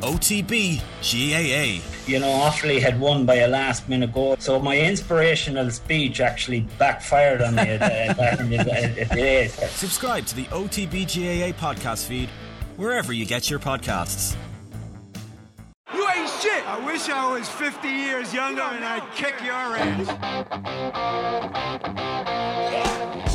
OTB GAA. You know, Offaly had won by a last minute goal. So my inspirational speech actually backfired on me today. Uh, Subscribe to the OTB GAA podcast feed wherever you get your podcasts. You ain't shit! I wish I was 50 years younger and I'd kick your ass.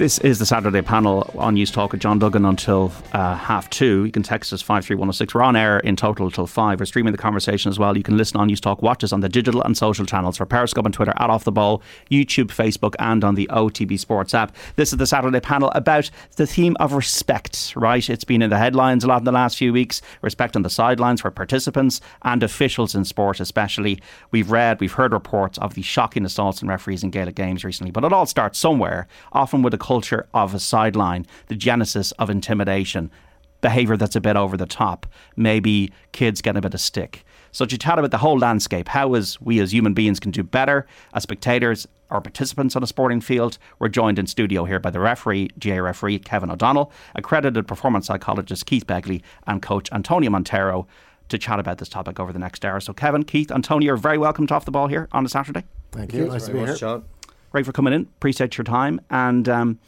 This is the Saturday panel on Newstalk with John Duggan until uh, half two. You can text us 53106. We're on air in total until five. We're streaming the conversation as well. You can listen on Newstalk, watch us on the digital and social channels for Periscope and Twitter at Off the Ball, YouTube, Facebook, and on the OTB Sports app. This is the Saturday panel about the theme of respect, right? It's been in the headlines a lot in the last few weeks. Respect on the sidelines for participants and officials in sport, especially. We've read, we've heard reports of the shocking assaults on referees in Gaelic games recently, but it all starts somewhere, often with a culture of a sideline, the genesis of intimidation, behaviour that's a bit over the top, maybe kids get a bit of stick. So to chat about the whole landscape, how as we as human beings can do better as spectators or participants on a sporting field, we're joined in studio here by the referee, GAA referee Kevin O'Donnell, accredited performance psychologist Keith Begley, and coach Antonio Montero to chat about this topic over the next hour. So Kevin, Keith, Antonio, you're very welcome to off the ball here on a Saturday. Thank, Thank you. Nice to be here. John. Great for coming in. Appreciate your time and. Um,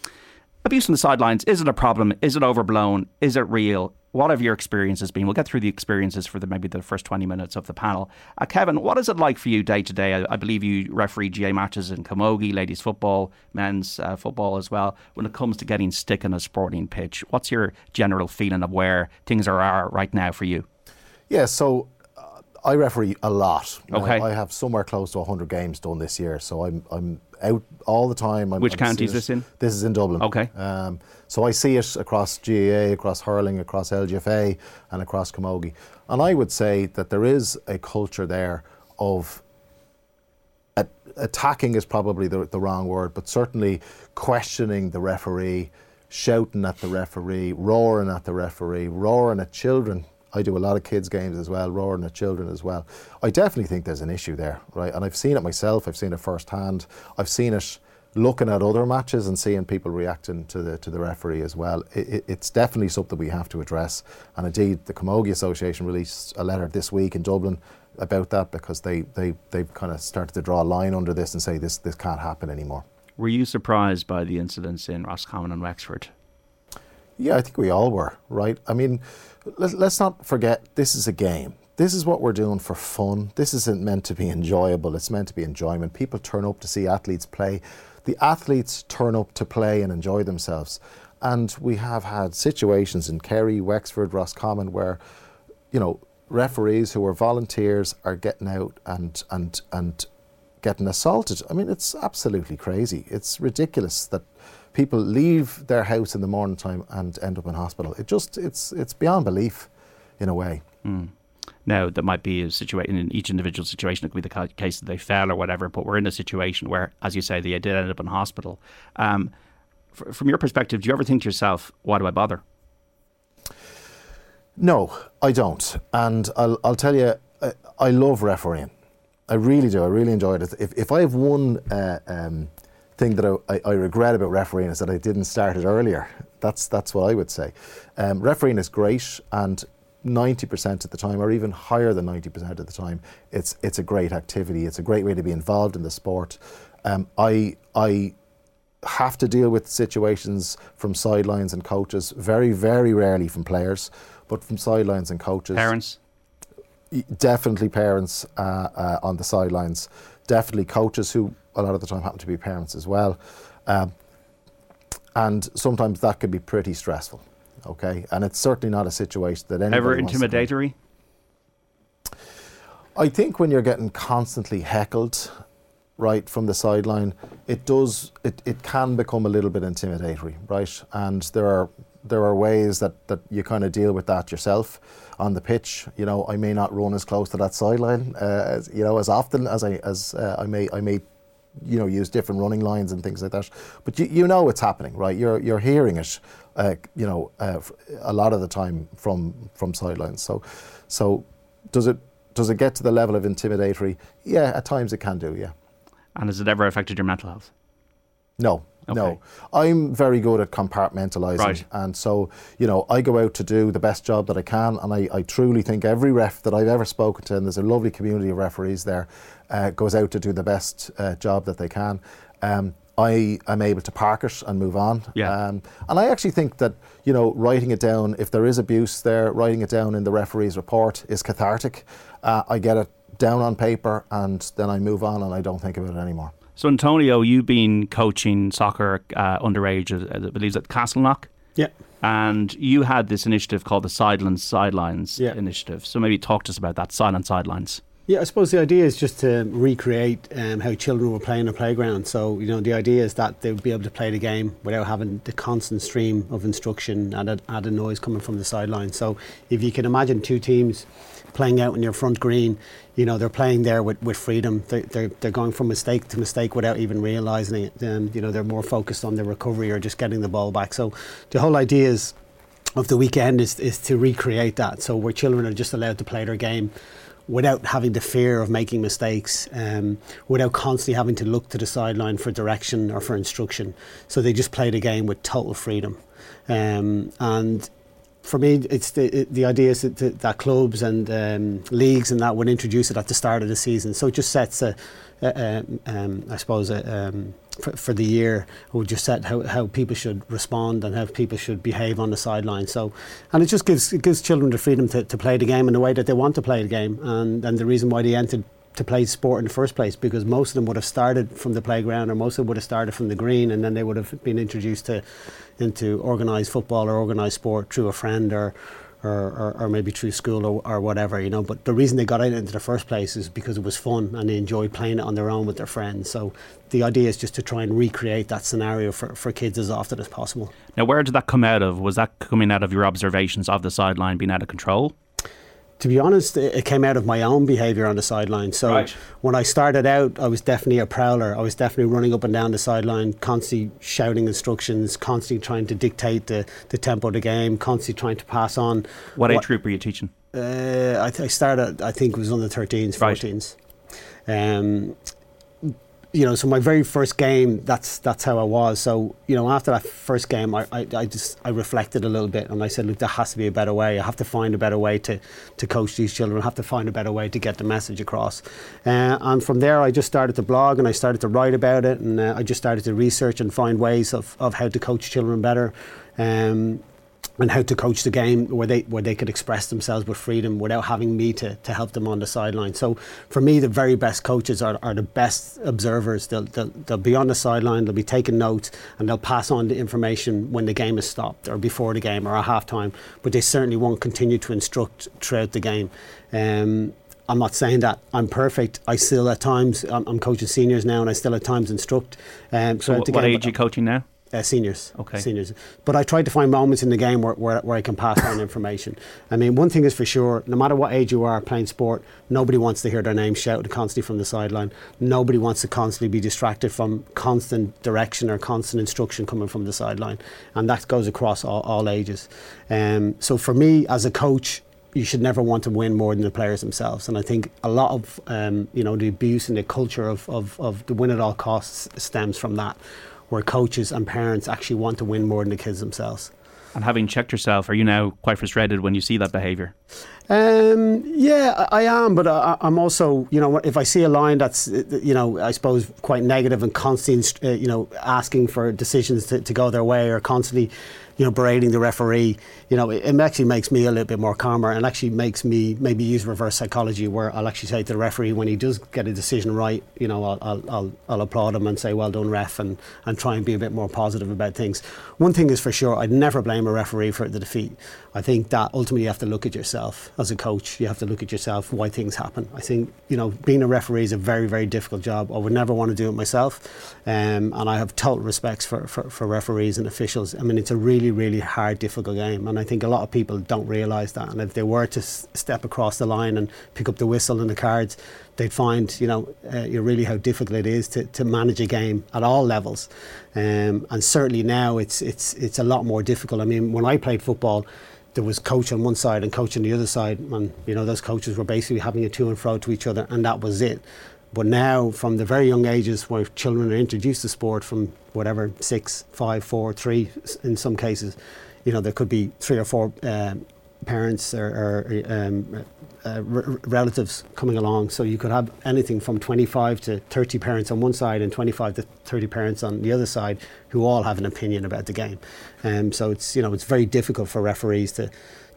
Abuse on the sidelines, is it a problem? Is it overblown? Is it real? What have your experiences been? We'll get through the experiences for the maybe the first 20 minutes of the panel. Uh, Kevin, what is it like for you day to day? I, I believe you referee GAA matches in Camogie, ladies football, men's uh, football as well. When it comes to getting stick on a sporting pitch, what's your general feeling of where things are, are right now for you? Yeah, so uh, I referee a lot. Okay. I have somewhere close to 100 games done this year, so I'm I'm out all the time. I'm, Which I'm county is this in? This is in Dublin. Okay. Um, so I see it across GAA, across hurling, across LGFA, and across Camogie. And I would say that there is a culture there of attacking is probably the, the wrong word, but certainly questioning the referee, shouting at the referee, roaring at the referee, roaring at children I do a lot of kids games as well, roaring at children as well. I definitely think there's an issue there, right? And I've seen it myself. I've seen it firsthand. I've seen it looking at other matches and seeing people reacting to the to the referee as well. It, it, it's definitely something we have to address. And indeed, the Camogie Association released a letter this week in Dublin about that because they they they've kind of started to draw a line under this and say this this can't happen anymore. Were you surprised by the incidents in Roscommon and Wexford? Yeah, I think we all were, right? I mean, let, let's not forget this is a game. This is what we're doing for fun. This isn't meant to be enjoyable. It's meant to be enjoyment. People turn up to see athletes play. The athletes turn up to play and enjoy themselves. And we have had situations in Kerry, Wexford, Roscommon where, you know, referees who are volunteers are getting out and and and getting assaulted. I mean, it's absolutely crazy. It's ridiculous that people leave their house in the morning time and end up in hospital. It just it's it's beyond belief, in a way. Mm. Now, that might be a situation in each individual situation. It could be the case that they fell or whatever, but we're in a situation where, as you say, they did end up in hospital. Um, f- from your perspective, do you ever think to yourself, why do I bother? No, I don't. And I'll, I'll tell you, I, I, love refereeing. I really do. I really enjoyed it. If, if I have one uh, um, thing that I, I, regret about refereeing is that I didn't start it earlier. That's that's what I would say. Um, refereeing is great, and 90% of the time, or even higher than 90% of the time, it's it's a great activity. It's a great way to be involved in the sport. Um, I I have to deal with situations from sidelines and coaches. Very very rarely from players, but from sidelines and coaches. Parents. Definitely parents uh, uh, on the sidelines. Definitely coaches who a lot of the time happen to be parents as well. Um, and sometimes that can be pretty stressful. Okay, and it's certainly not a situation that anybody ever intimidatory. I think when you're getting constantly heckled, right from the sideline, it does it, it can become a little bit intimidatory, right? And there are there are ways that, that you kind of deal with that yourself. On the pitch. You know, I may not run as close to that sideline, uh, as, you know, as often as I as uh, I may I may you know use different running lines and things like that. But you, you know it's happening, right? You're you're hearing it, uh, you know, uh, a lot of the time from from sidelines. So so does it does it get to the level of intimidatory? Yeah, at times it can do. Yeah. And has it ever affected your mental health? No. Okay. No, I'm very good at compartmentalizing, Right. and so you know I go out to do the best job that I can, and I, I truly think every ref that I've ever spoken to, and there's a lovely community of referees there, uh, goes out to do the best uh, job that they can. Um, I am able to park it and move on. Yeah. Um, and I actually think that you know writing it down, if there is abuse there, writing it down in the referee's report is cathartic. Uh, I get it down on paper, and then I move on, and I don't think about it anymore. So, Antonio, you've been coaching soccer uh, underage, I believe, at Castleknock. Yeah. And you had this initiative called the Sidelines Sidelines Yeah. initiative. So maybe talk to us about that, Silent Sidelines. Yeah, I suppose the idea is just to recreate um, how children were playing a playground. So, you know, the idea is that they would be able to play the game without having the constant stream of instruction and added noise coming from the sideline. So, if you can imagine two teams playing out in your front green, you know, they're playing there with, with freedom. They're, they're, they're going from mistake to mistake without even realising it. Um, you know, they're more focused on the recovery or just getting the ball back. So, the whole idea is of the weekend is, is to recreate that. So where children are just allowed to play their game without having the fear of making mistakes, um, without constantly having to look to the sideline for direction or for instruction. So they just play the game with total freedom. Um, and for me, it's the the idea is that, that, clubs and um, leagues and that would introduce it at the start of the season. So it just sets um, I suppose, a, um, for, for the year, would just set how, how people should respond and how people should behave on the sideline. So, and it just gives it gives children the freedom to, to play the game in the way that they want to play the game, and and the reason why they entered to play sport in the first place because most of them would have started from the playground or most of them would have started from the green and then they would have been introduced to into organised football or organised sport through a friend or or, or, or maybe through school or, or whatever, you know. But the reason they got out into the first place is because it was fun and they enjoyed playing it on their own with their friends. So the idea is just to try and recreate that scenario for, for kids as often as possible. Now, where did that come out of? Was that coming out of your observations of the sideline being out of control? To be honest, it came out of my own behaviour on the sideline. So Right. when I started out, I was definitely a prowler. I was definitely running up and down the sideline, constantly shouting instructions, constantly trying to dictate the, the tempo of the game, constantly trying to pass on. What age group were you teaching? Uh, I, th- I started, I think it was under 13s, 14s. Um, you know, so my very first game, that's that's how I was. So, you know, after that first game, I, I, I just I reflected a little bit and I said, look, there has to be a better way. I have to find a better way to, to coach these children. I have to find a better way to get the message across. Uh, and from there, I just started to blog and I started to write about it and uh, I just started to research and find ways of, of how to coach children better. Um, and how to coach the game where they where they could express themselves with freedom without having me to, to help them on the sideline. So for me, the very best coaches are, are the best observers. They'll, they'll, they'll be on the sideline, they'll be taking notes, and they'll pass on the information when the game is stopped or before the game or at halftime. But they certainly won't continue to instruct throughout the game. Um, I'm not saying that I'm perfect. I still at times I'm, I'm coaching seniors now, and I still at times instruct. Um, So, what age are you coaching now? Uh, seniors. Okay. Seniors. But I try to find moments in the game where, where, where I can pass on information. I mean, one thing is for sure, no matter what age you are playing sport, nobody wants to hear their name shouted constantly from the sideline. Nobody wants to constantly be distracted from constant direction or constant instruction coming from the sideline. And that goes across all, all ages. Um, so for me, as a coach, you should never want to win more than the players themselves. And I think a lot of um, you know the abuse and the culture of, of, of the win at all costs stems from that, where coaches and parents actually want to win more than the kids themselves. And having checked yourself, are you now quite frustrated when you see that behaviour? Um, yeah, I, am, but I, I'm also, you know, if I see a line that's, you know, I suppose quite negative and constantly, uh, you know, asking for decisions to, to go their way or constantly, you know, berating the referee, you know, it, it actually makes me a little bit more calmer and actually makes me maybe use reverse psychology where I'll actually say to the referee when he does get a decision right, you know, I'll, I'll, I'll, I'll applaud him and say, well done, ref, and, and try and be a bit more positive about things. One thing is for sure, I'd never blame a referee for the defeat. I think that ultimately you have to look at yourself as a coach. You have to look at yourself why things happen. I think you know being a referee is a very very difficult job. I would never want to do it myself, um, and I have total respects for, for, for referees and officials. I mean it's a really really, really hard, difficult game. And I think a lot of people don't realise that. And if they were to s- step across the line and pick up the whistle and the cards, they'd find, you know, uh, really how difficult it is to, to manage a game at all levels. Um, and certainly now it's, it's, it's a lot more difficult. I mean, when I played football, there was coach on one side and coach on the other side, and you know those coaches were basically having a to and fro to each other, and that was it. But now, from the very young ages where children are introduced to sport from whatever six, five, four, three, in some cases, you know there could be three or four um, parents or, or um, uh, r- relatives coming along. So you could have anything from 25 to 30 parents on one side and 25 to 30 parents on the other side who all have an opinion about the game. Um, so it's you know it's very difficult for referees to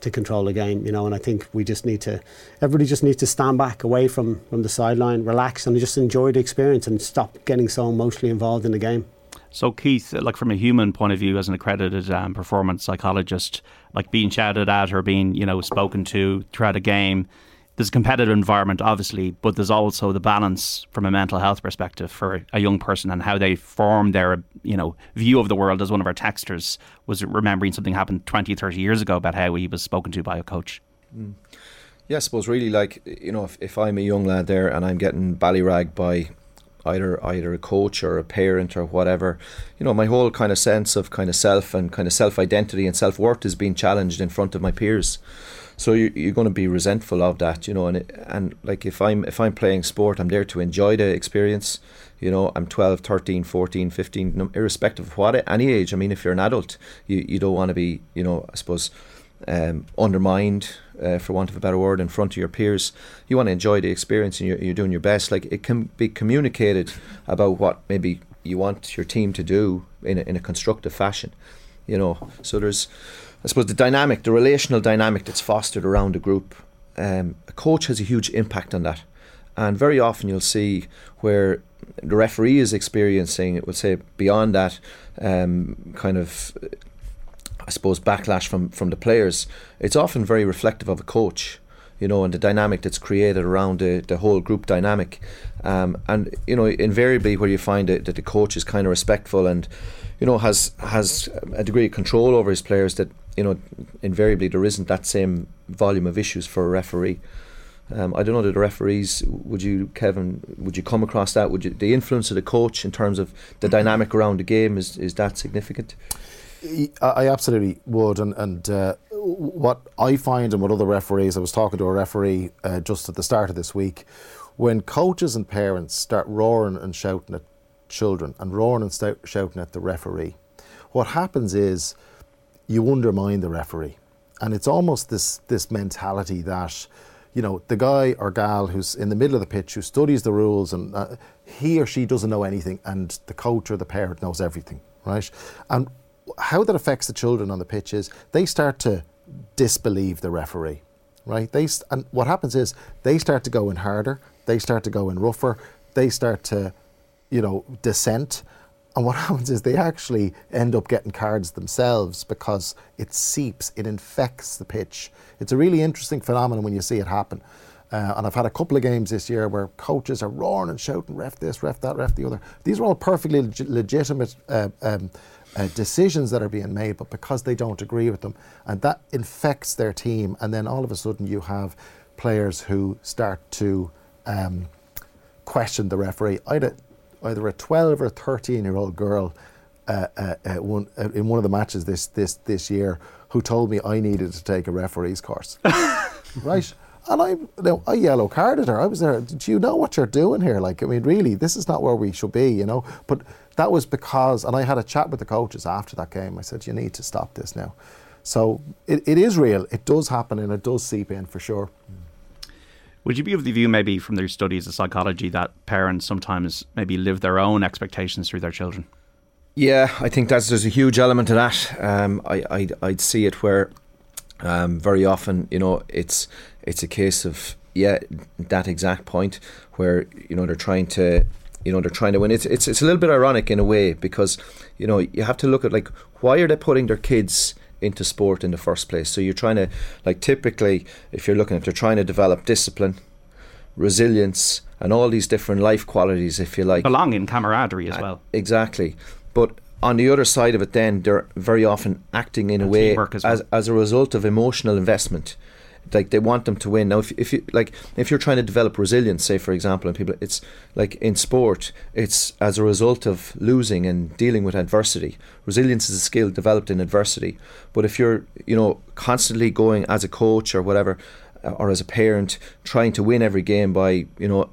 to control the game, you know, and I think we just need to, everybody just needs to stand back away from, from the sideline, relax and just enjoy the experience and stop getting so emotionally involved in the game. So, Keith, like from a human point of view, as an accredited um, performance psychologist, like being shouted at or being, you know, spoken to throughout a game, there's a competitive environment, obviously, but there's also the balance from a mental health perspective for a young person and how they form their, you know, view of the world. As one of our texters was remembering something happened 20, 30 years ago about how he was spoken to by a coach. Mm. Yeah, I suppose really like you know if, if I'm a young lad there and I'm getting ballyragged by either either a coach or a parent or whatever you know my whole kind of sense of kind of self and kind of self identity and self worth is being challenged in front of my peers so you, you're going to be resentful of that you know and it, and like if I'm if I'm playing sport I'm there to enjoy the experience you know I'm 12 13 14 15 irrespective of what any age I mean if you're an adult you, you don't want to be you know I suppose um, undermined, uh, for want of a better word, in front of your peers. You want to enjoy the experience and you're, you're doing your best. Like it can be communicated about what maybe you want your team to do in a, in a constructive fashion, you know. So there's, I suppose, the dynamic, the relational dynamic that's fostered around a group. Um, a coach has a huge impact on that. And very often you'll see where the referee is experiencing, it would say, beyond that um, kind of I suppose backlash from from the players, it's often very reflective of a coach, you know, and the dynamic that's created around the, the whole group dynamic, um, and you know, invariably where you find it, that the coach is kind of respectful and, you know, has has a degree of control over his players that you know, invariably there isn't that same volume of issues for a referee. Um, I don't know that the referees would you Kevin would you come across that would you the influence of the coach in terms of the dynamic around the game is is that significant? I absolutely would, and and uh, what I find and what other referees, I was talking to a referee uh, just at the start of this week, when coaches and parents start roaring and shouting at children and roaring and st- shouting at the referee, what happens is you undermine the referee, and it's almost this this mentality that. You know, the guy or gal who's in the middle of the pitch who studies the rules and uh, he or she doesn't know anything, and the coach or the parent knows everything, right? And how that affects the children on the pitch is they start to disbelieve the referee, right? They and what happens is they start to go in harder, they start to go in rougher, they start to, you know, dissent. And what happens is they actually end up getting cards themselves because it seeps, it infects the pitch. It's a really interesting phenomenon when you see it happen. Uh, and I've had a couple of games this year where coaches are roaring and shouting, ref this, ref that, ref the other. These are all perfectly leg- legitimate uh, um, uh, decisions that are being made, but because they don't agree with them, and that infects their team, and then all of a sudden you have players who start to um, question the referee. I had a, either a 12 or 13 year old girl uh, uh, uh, one, uh, in one of the matches this, this, this year who told me I needed to take a referee's course. right? And I, you know, I yellow carded her. I was there. Do you know what you're doing here? Like, I mean, really, this is not where we should be, you know. But that was because, and I had a chat with the coaches after that game. I said, you need to stop this now. So it, it is real. It does happen, and it does seep in for sure. Would you be of the view, maybe from their studies of psychology, that parents sometimes maybe live their own expectations through their children? Yeah, I think that's there's a huge element to that. Um, I I'd, I'd see it where um, very often, you know, it's it's a case of yeah, that exact point where you know they're trying to you know they're trying to win. It's it's it's a little bit ironic in a way because you know you have to look at like why are they putting their kids into sport in the first place? So you're trying to like typically if you're looking at they're trying to develop discipline, resilience, and all these different life qualities, if you like, belonging, camaraderie as uh, well. Exactly, but on the other side of it, then they're very often acting in a way teamwork as well. as a result of emotional investment. Like they want them to win. Now, if, if you like, if you're trying to develop resilience, say for example, and people, it's like in sport, it's as a result of losing and dealing with adversity. Resilience is a skill developed in adversity. But if you're, you know, constantly going as a coach or whatever, uh, or as a parent, trying to win every game by, you know,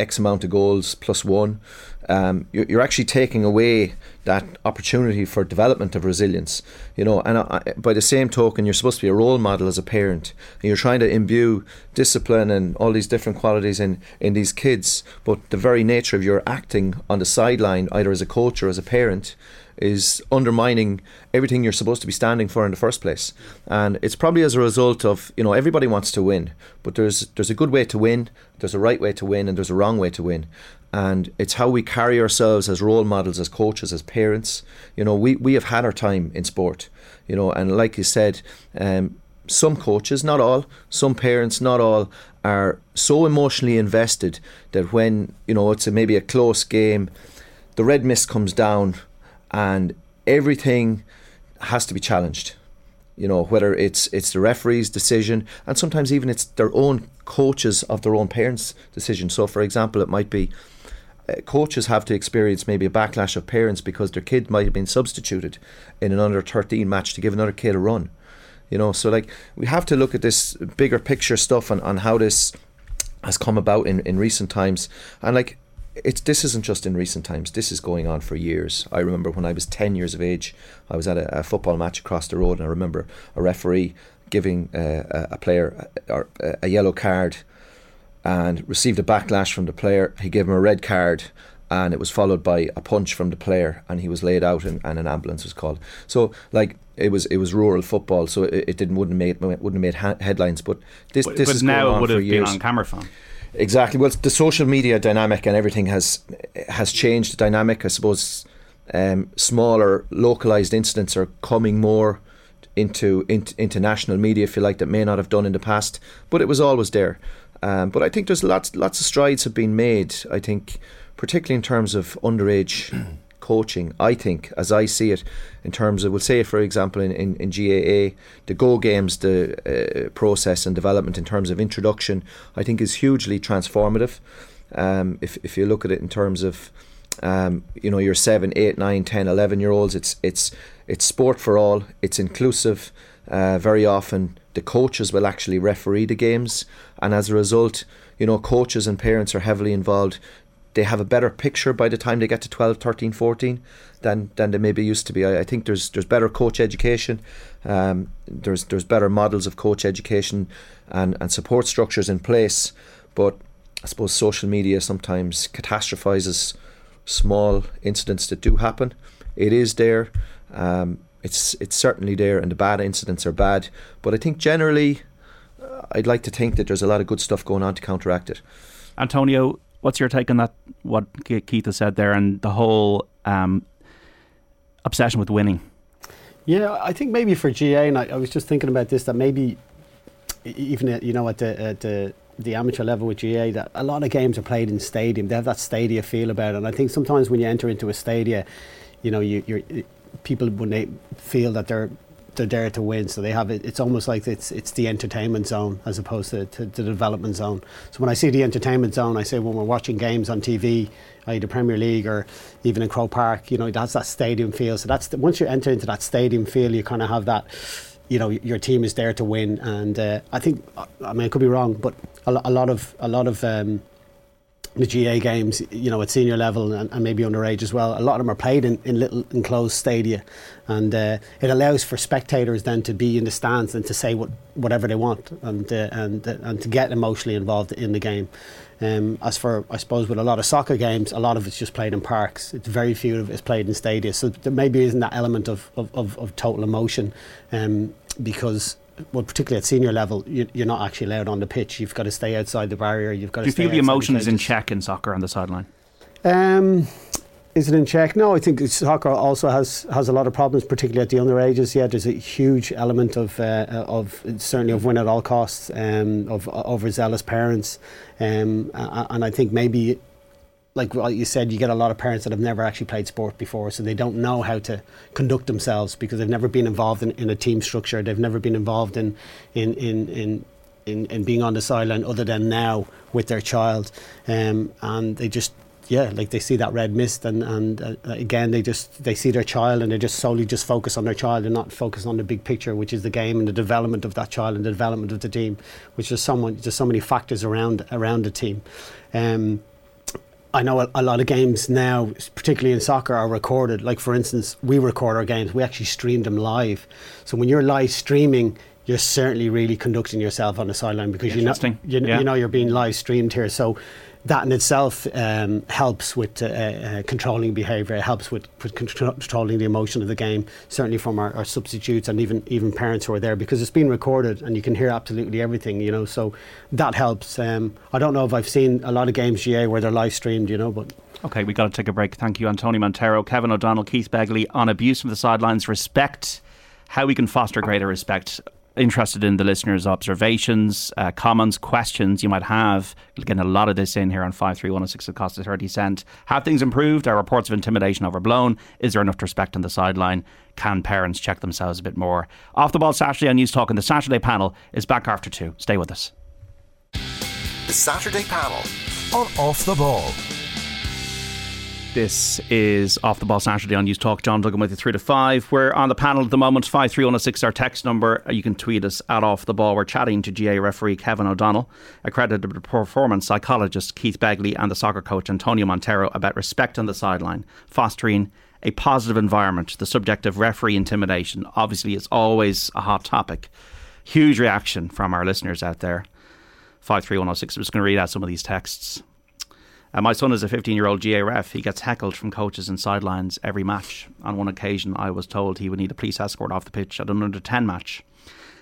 X amount of goals plus one, um, you're, you're actually taking away that opportunity for development of resilience. You know, and I, by the same token, you're supposed to be a role model as a parent, and you're trying to imbue discipline and all these different qualities in in these kids. But the very nature of your acting on the sideline, either as a coach or as a parent, is undermining everything you're supposed to be standing for in the first place. And it's probably as a result of, you know, everybody wants to win, but there's there's a good way to win, there's a right way to win, and there's a wrong way to win. And it's how we carry ourselves as role models, as coaches, as parents. You know, we, we have had our time in sport, you know, and like you said, um, some coaches, not all, some parents, not all, are so emotionally invested that when, you know, it's a, maybe a close game, the red mist comes down and everything has to be challenged. You know, whether it's it's the referee's decision and sometimes even it's their own coaches of their own parents' decision. So, for example, it might be uh, coaches have to experience maybe a backlash of parents because their kid might have been substituted in an under 13 match to give another kid a run. You know, so like we have to look at this bigger picture stuff on, on how this has come about in, in recent times. And like it's this isn't just in recent times. This is going on for years. I remember when I was ten years of age, I was at a, a football match across the road, and I remember a referee giving uh, a, a player a, or a yellow card, and received a backlash from the player. He gave him a red card, and it was followed by a punch from the player, and he was laid out, and, and an ambulance was called. So like it was it was rural football, so it, it didn't wouldn't make wouldn't have made ha- headlines. But this But, this but is now going it would for have been years. on camera phone. Exactly. Well, the social media dynamic and everything has has changed the dynamic. I suppose um, smaller, localized incidents are coming more into, into into national media, if you like, that may not have done in the past. But it was always there. Um, but I think there's lots lots of strides have been made. I think, particularly in terms of underage coaching. I think, as I see it, in terms of, we'll say, for example, in, in, in GAA, the Go Games, the uh, process and development in terms of introduction, I think is hugely transformative. Um, if, if you look at it in terms of, um, you know, your 7, 8, 9, 10, 11 year olds, it's, it's, it's sport for all, it's inclusive. Uh, very often, the coaches will actually referee the games, and as a result, you know, coaches and parents are heavily involved they have a better picture by the time they get to 12, 13, 14 than, than they maybe used to be. I, I think there's there's better coach education, um, there's there's better models of coach education and, and support structures in place, but I suppose social media sometimes catastrophizes small incidents that do happen. It is there. Um, it's it's certainly there, and the bad incidents are bad. But I think generally, uh, I'd like to think that there's a lot of good stuff going on to counteract it. Antonio, what's your take on that? What Keith has said there, and the whole um, obsession with winning. Yeah, I think maybe for GAA, and I, I was just thinking about this that maybe even at, you know at the at the the amateur level with GAA that a lot of games are played in stadium. They have that stadia feel about it, and I think sometimes when you enter into a stadia, you know, you, you're people when they feel that they're they're there to win, so they have it. It's almost like it's it's the entertainment zone as opposed to, to, the development zone. So when I see the entertainment zone, I say when we're watching games on TV, i.e. the Premier League or even in Croke Park, you know, that's that stadium feel. So that's the, once you enter into that stadium feel, you kind of have that. You know, your team is there to win, and uh, I think I mean I could be wrong, but a, lot of a lot of um, the GAA games, you know, at senior level and, and maybe underage as well, a lot of them are played in, in little enclosed stadia, and uh, it allows for spectators then to be in the stands and to say what whatever they want and uh, and uh, and to get emotionally involved in the game. Um, as for I suppose with a lot of soccer games, a lot of it's just played in parks. It's very few of it's played in stadia, so there maybe isn't that element of of, of, of total emotion, um, because well, particularly at senior level, you, you're not actually allowed on the pitch. You've got to stay outside the barrier. You've got Do to you feel the emotion is in check in soccer on the sideline? Um, is it in check? No, I think soccer also has has a lot of problems, particularly at the underages. Yeah, there's a huge element of uh, of certainly of win at all costs, um, of overzealous parents, um, and I think maybe like what you said, you get a lot of parents that have never actually played sport before, so they don't know how to conduct themselves because they've never been involved in, in a team structure. They've never been involved in in in in, in, in being on the sideline other than now with their child, um, and they just yeah, like they see that red mist, and and uh, again they just they see their child, and they just solely just focus on their child and not focus on the big picture, which is the game and the development of that child and the development of the team, which is someone there's so many factors around around the team. Um, I know a, a, lot of games now, particularly in soccer, are recorded. Like for instance, we record our games. We actually stream them live. So when you're live streaming, you're certainly really conducting yourself on the sideline because you know you, yeah. you know you're being live streamed here. So that in itself um, helps with uh, uh, controlling behaviour. It helps with, controlling the emotion of the game. Certainly from our, our, substitutes and even even parents who are there because it's been recorded and you can hear absolutely everything. You know, so that helps. Um, I don't know if I've seen a lot of games GAA where they're live streamed. You know, but. Okay, we've got to take a break. Thank you, Antonio Montero, Kevin O'Donnell, Keith Begley on abuse from the sidelines. Respect, how we can foster greater respect interested in the listeners' observations, uh, comments, questions you might have. Getting a lot of this in here on 53106 at cost of 30 cent. Have things improved? Are reports of intimidation overblown? Is there enough respect on the sideline? Can parents check themselves a bit more? Off the ball Saturday on Newstalk and the Saturday panel is back after two. Stay with us. The Saturday panel on Off the Ball. This is Off the Ball Saturday on Newstalk. John Duggan with you 3 to 5. We're on the panel at the moment. 53106 our text number. Uh, you can tweet us at Off the Ball. We're chatting to GAA referee Kevin O'Donnell, accredited performance psychologist Keith Begley, and the soccer coach Antonio Montero about respect on the sideline, fostering a positive environment. The subject of referee intimidation obviously is always a hot topic. Huge reaction from our listeners out there. 53106. I'm just going to read out some of these texts. Uh, my son is a 15 year old GAA ref. He gets heckled from coaches and sidelines every match. On one occasion, I was told he would need a police escort off the pitch at an under 10 match.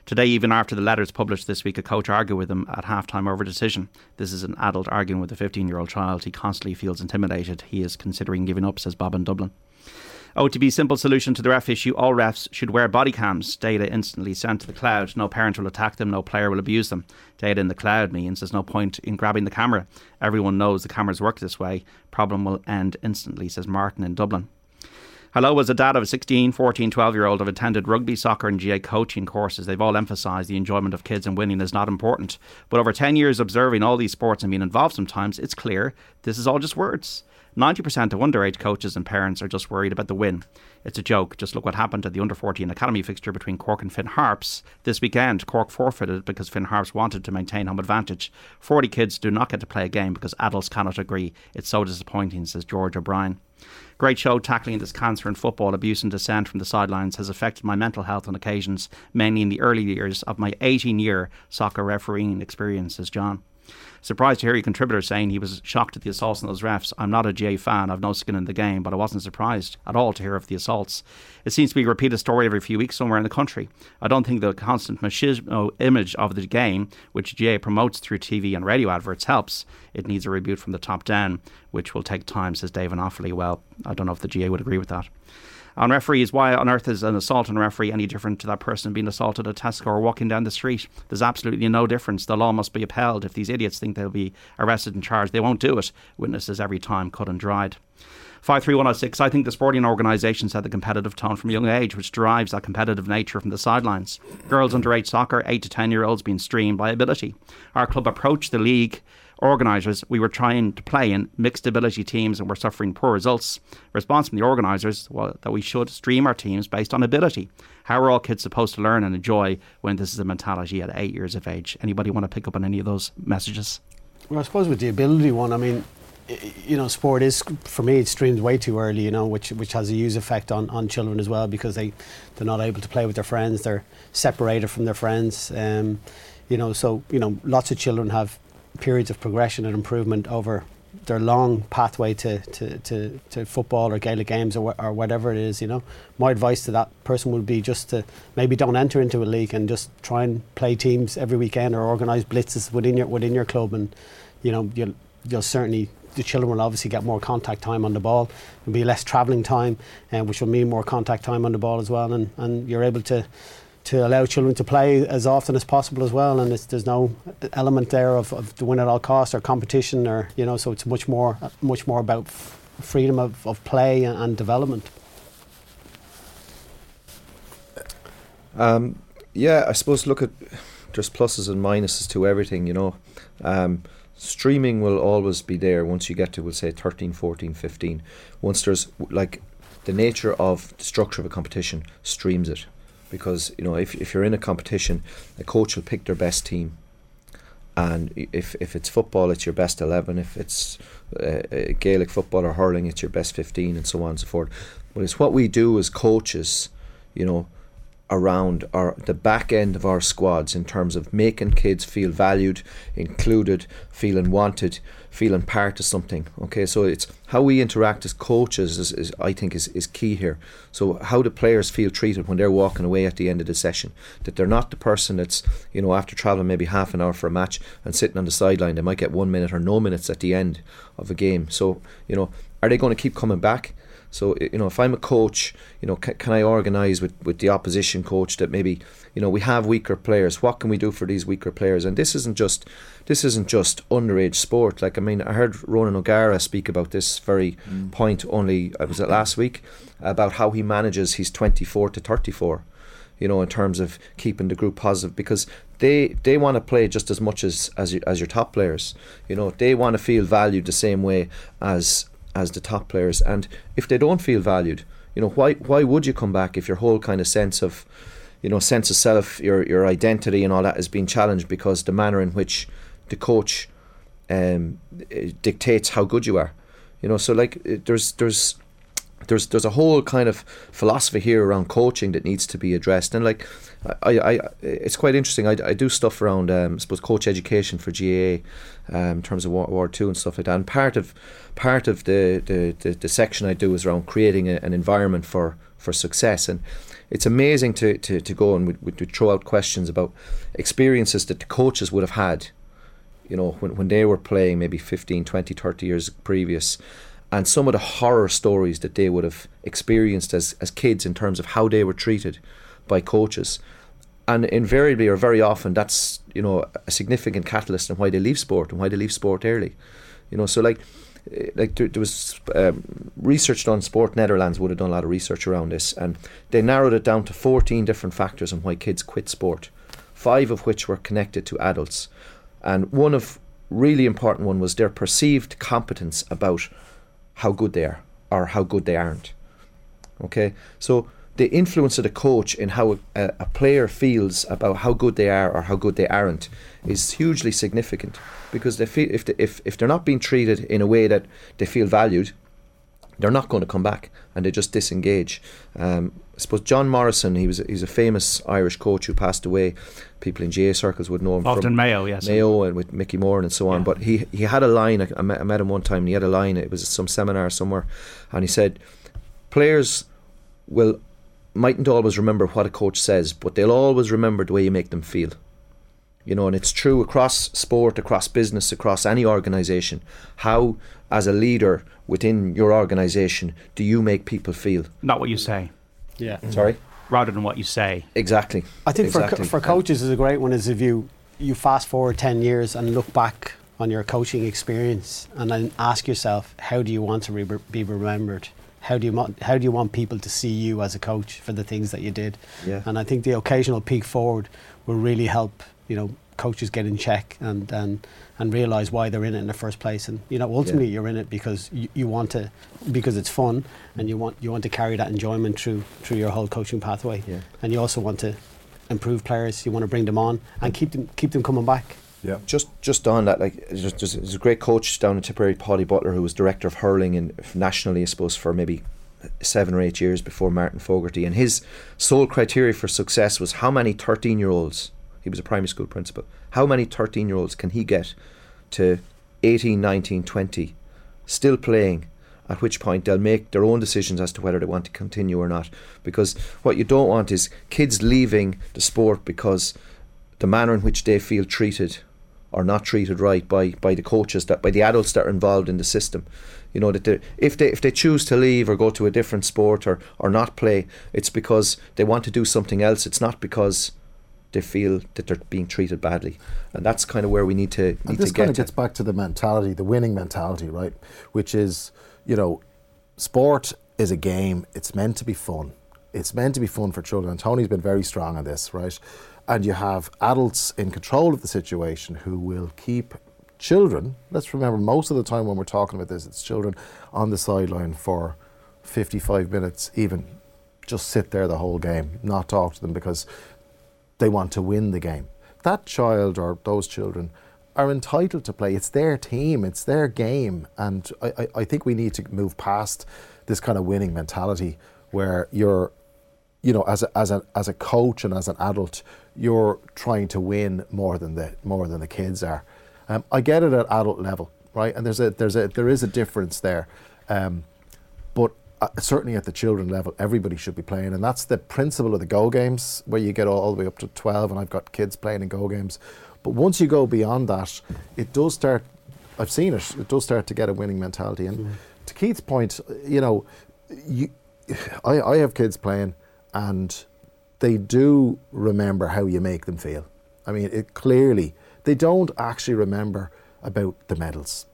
Today, even after the letters published this week, a coach argued with him at halftime over a decision. This is an adult arguing with a 15 year old child. He constantly feels intimidated. He is considering giving up, says Bob in Dublin. Oh, OTB simple solution to the ref issue all refs should wear body cams. Data instantly sent to the cloud. No parent will attack them, no player will abuse them. Data in the cloud means there's no point in grabbing the camera. Everyone knows the cameras work this way. Problem will end instantly, says Martin in Dublin. Hello, as a dad of a 16, 14, 12 year old, I've attended rugby, soccer, and GAA coaching courses. They've all emphasised the enjoyment of kids and winning is not important. But over 10 years observing all these sports and being involved sometimes, it's clear this is all just words. 90% of underage coaches and parents are just worried about the win. It's a joke. Just look what happened at the under 14 academy fixture between Cork and Finn Harps this weekend. Cork forfeited because Finn Harps wanted to maintain home advantage. 40 kids do not get to play a game because adults cannot agree. It's so disappointing, says George O'Brien. Great show tackling this cancer in football. Abuse and dissent from the sidelines has affected my mental health on occasions, mainly in the early years of my 18 year soccer refereeing experience, says John. Surprised to hear a contributor saying he was shocked at the assaults on those refs. I'm not a GAA fan, I've no skin in the game, but I wasn't surprised at all to hear of the assaults. It seems to be a repeated story every few weeks somewhere in the country. I don't think the constant machismo image of the game, which GAA promotes through TV and radio adverts, helps. It needs a reboot from the top down, which will take time, says David Offaly. Well, I don't know if the GAA would agree with that on referees. Why on earth is an assault on a referee any different to that person being assaulted at Tesco or walking down the street? There's absolutely no difference. The law must be upheld. If these idiots think they'll be arrested and charged, they won't do it. Witnesses every time cut and dried. 53106. I think the sporting organisations had the competitive tone from a young age, which derives that competitive nature from the sidelines. Girls underage soccer, 8 to 10 year olds being streamed by ability. Our club approached the league organisers, we were trying to play in mixed ability teams and we're suffering poor results. Response from the organisers was that we should stream our teams based on ability. How are all kids supposed to learn and enjoy when this is a mentality at eight years of age? Anybody want to pick up on any of those messages? Well, I suppose with the ability one, I mean, you know, sport is for me. It's streamed way too early, you know, which which has a huge effect on, on children as well because they they're not able to play with their friends. They're separated from their friends. Um, you know, so you know, lots of children have periods of progression and improvement over their long pathway to, to, to, to football or Gaelic games or, or whatever it is, you know. My advice to that person would be just to maybe don't enter into a league and just try and play teams every weekend or organise blitzes within your within your club and you know you'll you'll certainly the children will obviously get more contact time on the ball. There'll be less travelling time, uh, which will mean more contact time on the ball as well, and, and you're able to to allow children to play as often as possible as well. And there's no element there of, of the win at all costs or competition, or you know. So it's much more much more about f- freedom of, of play and, and development. Um, yeah, I suppose look at there's pluses and minuses to everything, you know. Um, streaming will always be there once you get to, we'll say, 13, 14, 15. Once there's, like, the nature of the structure of a competition streams it. Because, you know, if, if you're in a competition, a coach will pick their best team. And if, if it's football, it's your best 11. If it's uh, uh, Gaelic football or hurling, it's your best 15, and so on and so forth. But it's what we do as coaches, you know, around our the back end of our squads in terms of making kids feel valued, included, feeling wanted, feeling part of something. Okay, so it's how we interact as coaches is, is I think is, is key here. So how the players feel treated when they're walking away at the end of the session. That they're not the person that's, you know, after travelling maybe half an hour for a match and sitting on the sideline, they might get one minute or no minutes at the end of a game. So, you know, are they going to keep coming back? So you know, if I'm a coach, you know, can, can I organise with, with the opposition coach that maybe you know we have weaker players? What can we do for these weaker players? And this isn't just this isn't just underage sport. Like I mean, I heard Ronan O'Gara speak about this very mm. point only. I was it last week about how he manages his 24 to 34 you know, in terms of keeping the group positive because they they want to play just as much as as, you, as your top players. You know, they want to feel valued the same way as as the top players. And if they don't feel valued, you know, why why would you come back if your whole kind of sense of, you know, sense of self, your your identity and all that is being challenged because the manner in which the coach um, dictates how good you are. You know, so like there's there's there's there's a whole kind of philosophy here around coaching that needs to be addressed and like I, I it's quite interesting I, I do stuff around um, I suppose coach education for GAA um, in terms of Award, Award Two and stuff like that and part of part of the the, the, the section I do is around creating a, an environment for for success and it's amazing to, to, to go and we, we throw out questions about experiences that the coaches would have had you know when, when they were playing maybe 15 20 30 years previous and some of the horror stories that they would have experienced as, as kids in terms of how they were treated by coaches. And invariably or very often that's, you know, a significant catalyst in why they leave sport and why they leave sport early. You know, so like eh, like there, there was um, research done sport netherlands would have done a lot of research around this and they narrowed it down to 14 different factors on why kids quit sport five of which were connected to adults and one of really important one was their perceived competence about how good they are or how good they aren't. Okay, so the influence of the coach in how a, a, player feels about how good they are or how good they aren't is hugely significant because they feel if they, if if they're not being treated in a way that they feel valued, they're not going to come back and they just disengage. Um, I suppose John Morrison, he was he's a famous Irish coach who passed away. People in GAA circles would know him often from Mayo, yes, Mayo, and with Mickey Moran and so on. Yeah. But he he had a line. I met, I met him one time. and He had a line. It was some seminar somewhere, and he said, "Players will mightn't always remember what a coach says, but they'll always remember the way you make them feel." You know, and it's true across sport, across business, across any organisation. How, as a leader within your organisation, do you make people feel? Not what you say. Yeah. Mm-hmm. Sorry. Rather than what you say. Exactly. I think exactly. for for coaches is a great one is if you you fast forward ten years and look back on your coaching experience and then ask yourself how do you want to re- be remembered how do you want how do you want people to see you as a coach for the things that you did yeah. and I think the occasional peek forward will really help you know coaches get in check and and and realize why they're in it in the first place and you know ultimately yeah. you're in it because you, you want to because it's fun and you want you want to carry that enjoyment through through your whole coaching pathway yeah. and you also want to improve players you want to bring them on and keep them keep them coming back yeah. Just just on that, like there's, a great coach down in Tipperary, Paudie Butler, who was director of hurling and nationally, I suppose, for maybe seven or eight years before Martin Fogarty. And his sole criteria for success was how many 13 year olds he was a primary school principal. How many 13 year olds can he get to 18, 19, 20 still playing? At which point they'll make their own decisions as to whether they want to continue or not. Because what you don't want is kids leaving the sport because the manner in which they feel treated or not treated right by, by the coaches that by the adults that are involved in the system. You know that if they if they choose to leave or go to a different sport or, or not play, it's because they want to do something else. It's not because they feel that they're being treated badly, and that's kind of where we need to need and this to kind get of gets back to the mentality, the winning mentality, right? Which is, you know, sport is a game. It's meant to be fun. It's meant to be fun for children. And Tony's been very strong on this, right? And you have adults in control of the situation who will keep children. Let's remember, most of the time when we're talking about this, it's children on the sideline for 55 minutes, even just sit there the whole game, not talk to them because they want to win the game. That child or those children are entitled to play. It's their team, it's their game. And I, I, I think we need to move past this kind of winning mentality where you're, you know, as a, as a, as a coach and as an adult, you're trying to win more than the, more than the kids are. Um, I get it at adult level, right? And there's a, there's a, there is a difference there. Um, but uh, certainly at the children level, everybody should be playing, and that's the principle of the Go games, where you get all, all the way up to 12, and I've got kids playing in Go games. But once you go beyond that, it does start. I've seen it. It does start to get a winning mentality. And to Keith's point, you know, you, I, I have kids playing, and they do remember how you make them feel. I mean, it clearly they don't actually remember about the medals.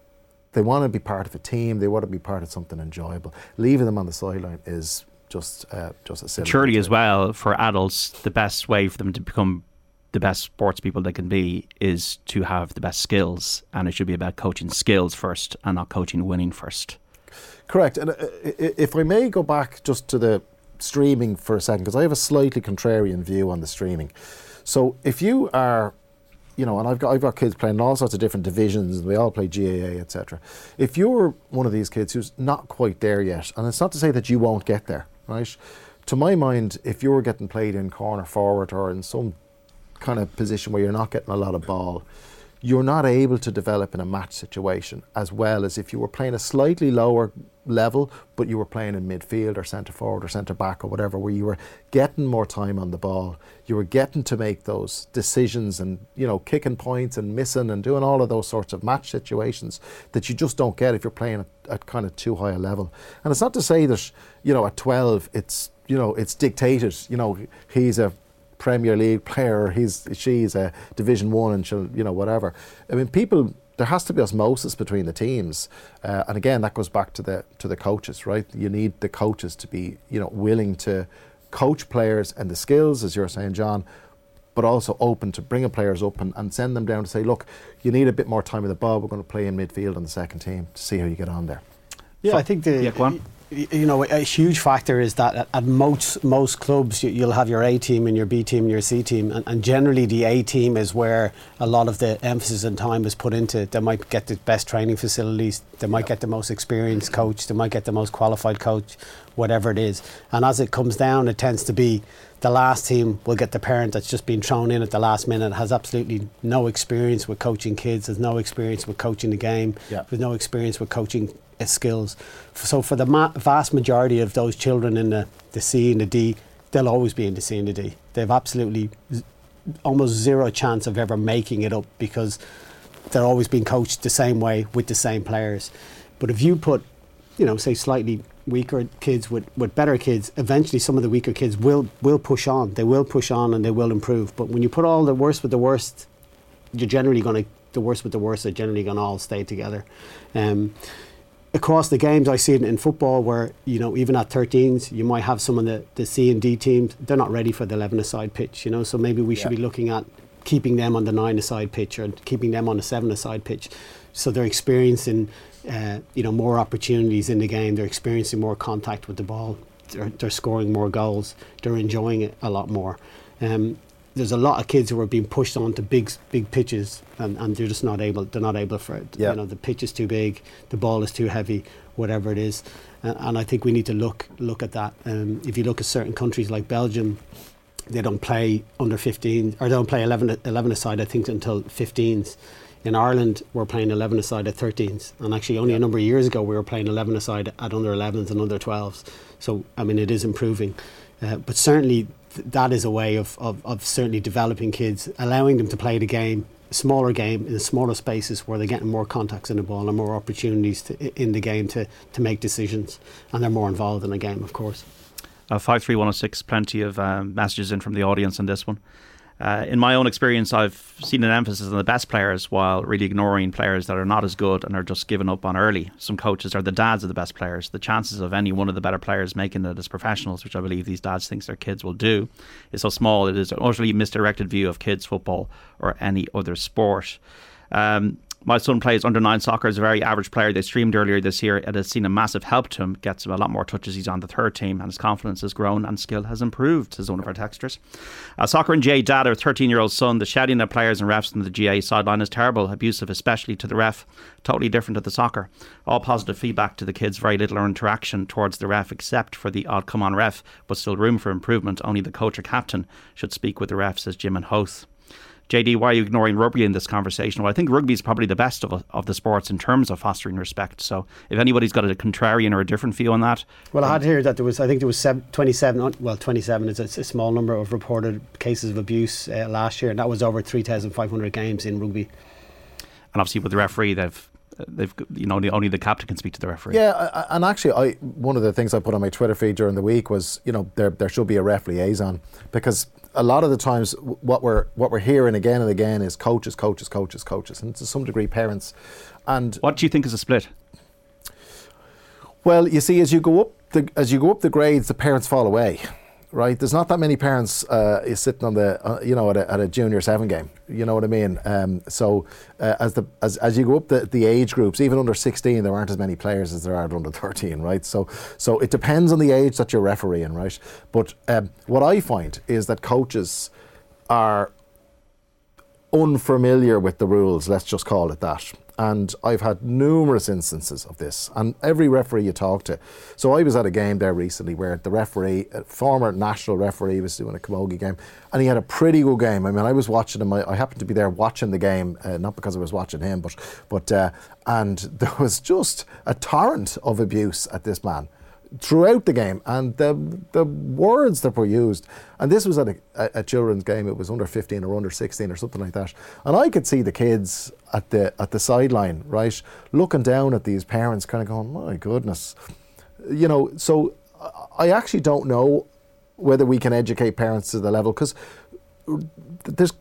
They want to be part of a team. They want to be part of something enjoyable. Leaving them on the sideline is just uh, just a silly. Surely, as well, for adults, the best way for them to become the best sports people they can be is to have the best skills, and it should be about coaching skills first and not coaching winning first. Correct. And uh, if I may go back just to the streaming for a second, because I have a slightly contrarian view on the streaming. So if you are you know, and I've got I've got kids playing in all sorts of different divisions. And we all play GAA, etc. If you're one of these kids who's not quite there yet, and it's not to say that you won't get there, right? To my mind, if you're getting played in corner forward or in some kind of position where you're not getting a lot of ball, you're not able to develop in a match situation as well as if you were playing a slightly lower level, but you were playing in midfield or centre forward or centre back or whatever, where you were getting more time on the ball. You were getting to make those decisions and, you know, kicking points and missing and doing all of those sorts of match situations that you just don't get if you're playing at, at kind of too high a level. And it's not to say that, you know, at 12, it's, you know, it's dictated, you know, he's a Premier League player, he's she's a Division One, and she'll you know whatever. I mean, people. There has to be osmosis between the teams, uh, and again, that goes back to the to the coaches, right? You need the coaches to be you know willing to coach players and the skills, as you're saying, John, but also open to bringing players up and, and send them down to say, look, you need a bit more time with the ball. We're going to play in midfield on the second team to see how you get on there. Yeah, So- I think the Yeah, go on. y- you know a huge factor is that at, most most clubs you, you'll have your A team and your B team and your C team, and, and generally the A team is where a lot of the emphasis and time is put into. They might get the best training facilities, they might get the most experienced coach, they might get the most qualified coach, whatever it is. And as it comes down, it tends to be the last team will get the parent that's just been thrown in at the last minute, has absolutely no experience with coaching kids, has no experience with coaching the game, Yeah. with no experience with coaching skills. So for the ma- vast majority of those children in the, the C and the D, they'll always be in the C and the D. They've absolutely z- almost zero chance of ever making it up because they're always being coached the same way with the same players. But if you put, you know, say slightly weaker kids with, with better kids, eventually some of the weaker kids will will push on. They will push on and they will improve. But when you put all the worst with the worst, you're generally going to the worst with the worst are generally going to all stay together. Um, across the games, I see it in football where you know even at 13s, you might have some of the, the C and D teams. They're not ready for the 11 aside pitch, you know. So maybe we should be looking at keeping them on the nine aside pitch or keeping them on the seven aside pitch, so they're experiencing uh, you know more opportunities in the game. They're experiencing more contact with the ball. They're, they're scoring more goals. They're enjoying it a lot more. Um, there's a lot of kids who are being pushed onto big big pitches and, and they're just not able they're not able for it. Yeah. You know, the pitch is too big, the ball is too heavy, whatever it is. Uh, and I think we need to look look at that. Um, if you look at certain countries like Belgium, they don't play under 15 or they don't play 11 11 aside I think until 15s. In Ireland, we're playing 11 aside at 13s, and actually only a number of years ago we were playing 11 aside at under 11s and under 12s. So I mean, it is improving, uh, but certainly that is a way of, of, of certainly developing kids, allowing them to play the game smaller game in smaller spaces where they're getting more contacts in the ball and more opportunities to, in the game to, to make decisions. And they're more involved in the game of course. Uh, 53106 plenty of um, messages in from the audience on this one uh, in my own experience, I've seen an emphasis on the best players while really ignoring players that are not as good and are just giving up on early. Some coaches are the dads of the best players. The chances of any one of the better players making it as professionals, which I believe these dads think their kids will do, is so small. It is an utterly misdirected view of kids' football or any other sport. Um, my son plays under nine soccer as a very average player. They streamed earlier this year. It has seen a massive help to him. Gets him a lot more touches. He's on the third team, and his confidence has grown and skill has improved. Says one of our texters. Uh, soccer and GAA dad, our 13 year old son. The shouting at players and refs on the GAA sideline is terrible, abusive, especially to the ref. Totally different to the soccer. All positive feedback to the kids. Very little interaction towards the ref, except for the odd come on ref, but still room for improvement. Only the coach or captain should speak with the ref, says Jim and Howth. JD, why are you ignoring rugby in this conversation? Well, I think rugby is probably the best of, of the sports in terms of fostering respect. So if anybody's got a contrarian or a different view on that. Well, I had here that there was, I think there was 27, well, 27 is a, a small number of reported cases of abuse uh, last year, and that was over 3,500 games in rugby. And obviously, with the referee, they've they've you know only the captain can speak to the referee. Yeah, and actually, I one of the things I put on my Twitter feed during the week was you know there there should be a ref liaison because a lot of the times what we're what we're hearing again and again is coaches, coaches, coaches, coaches, and to some degree parents. And what do you think is a split? Well, you see, as you go up the as you go up the grades, the parents fall away right? There's not that many parents uh, sitting on the, uh, you know, at a, at a, junior seven game. You know what I mean? Um, so uh, as the as, as you go up the, the age groups, even under 16, there aren't as many players as there are under 13, right? So so it depends on the age that you're refereeing, right? But um, what I find is that coaches are unfamiliar with the rules. Let's just call it that and I've had numerous instances of this, and every referee you talk to. So I was at a game there recently where the referee, a former national referee, was doing a camogie game, and he had a pretty good game. I mean, I was watching him. I, I happened to be there watching the game, uh, not because I was watching him, but but uh, and there was just a torrent of abuse at this man throughout the game, and the the words that were used, and this was at a, a, children's game. It was under fifteen or under sixteen or something like that, and I could see the kids at the at the sideline, right, looking down at these parents, kind of going, "My goodness," you know. So I actually don't know whether we can educate parents to the level because uh, there's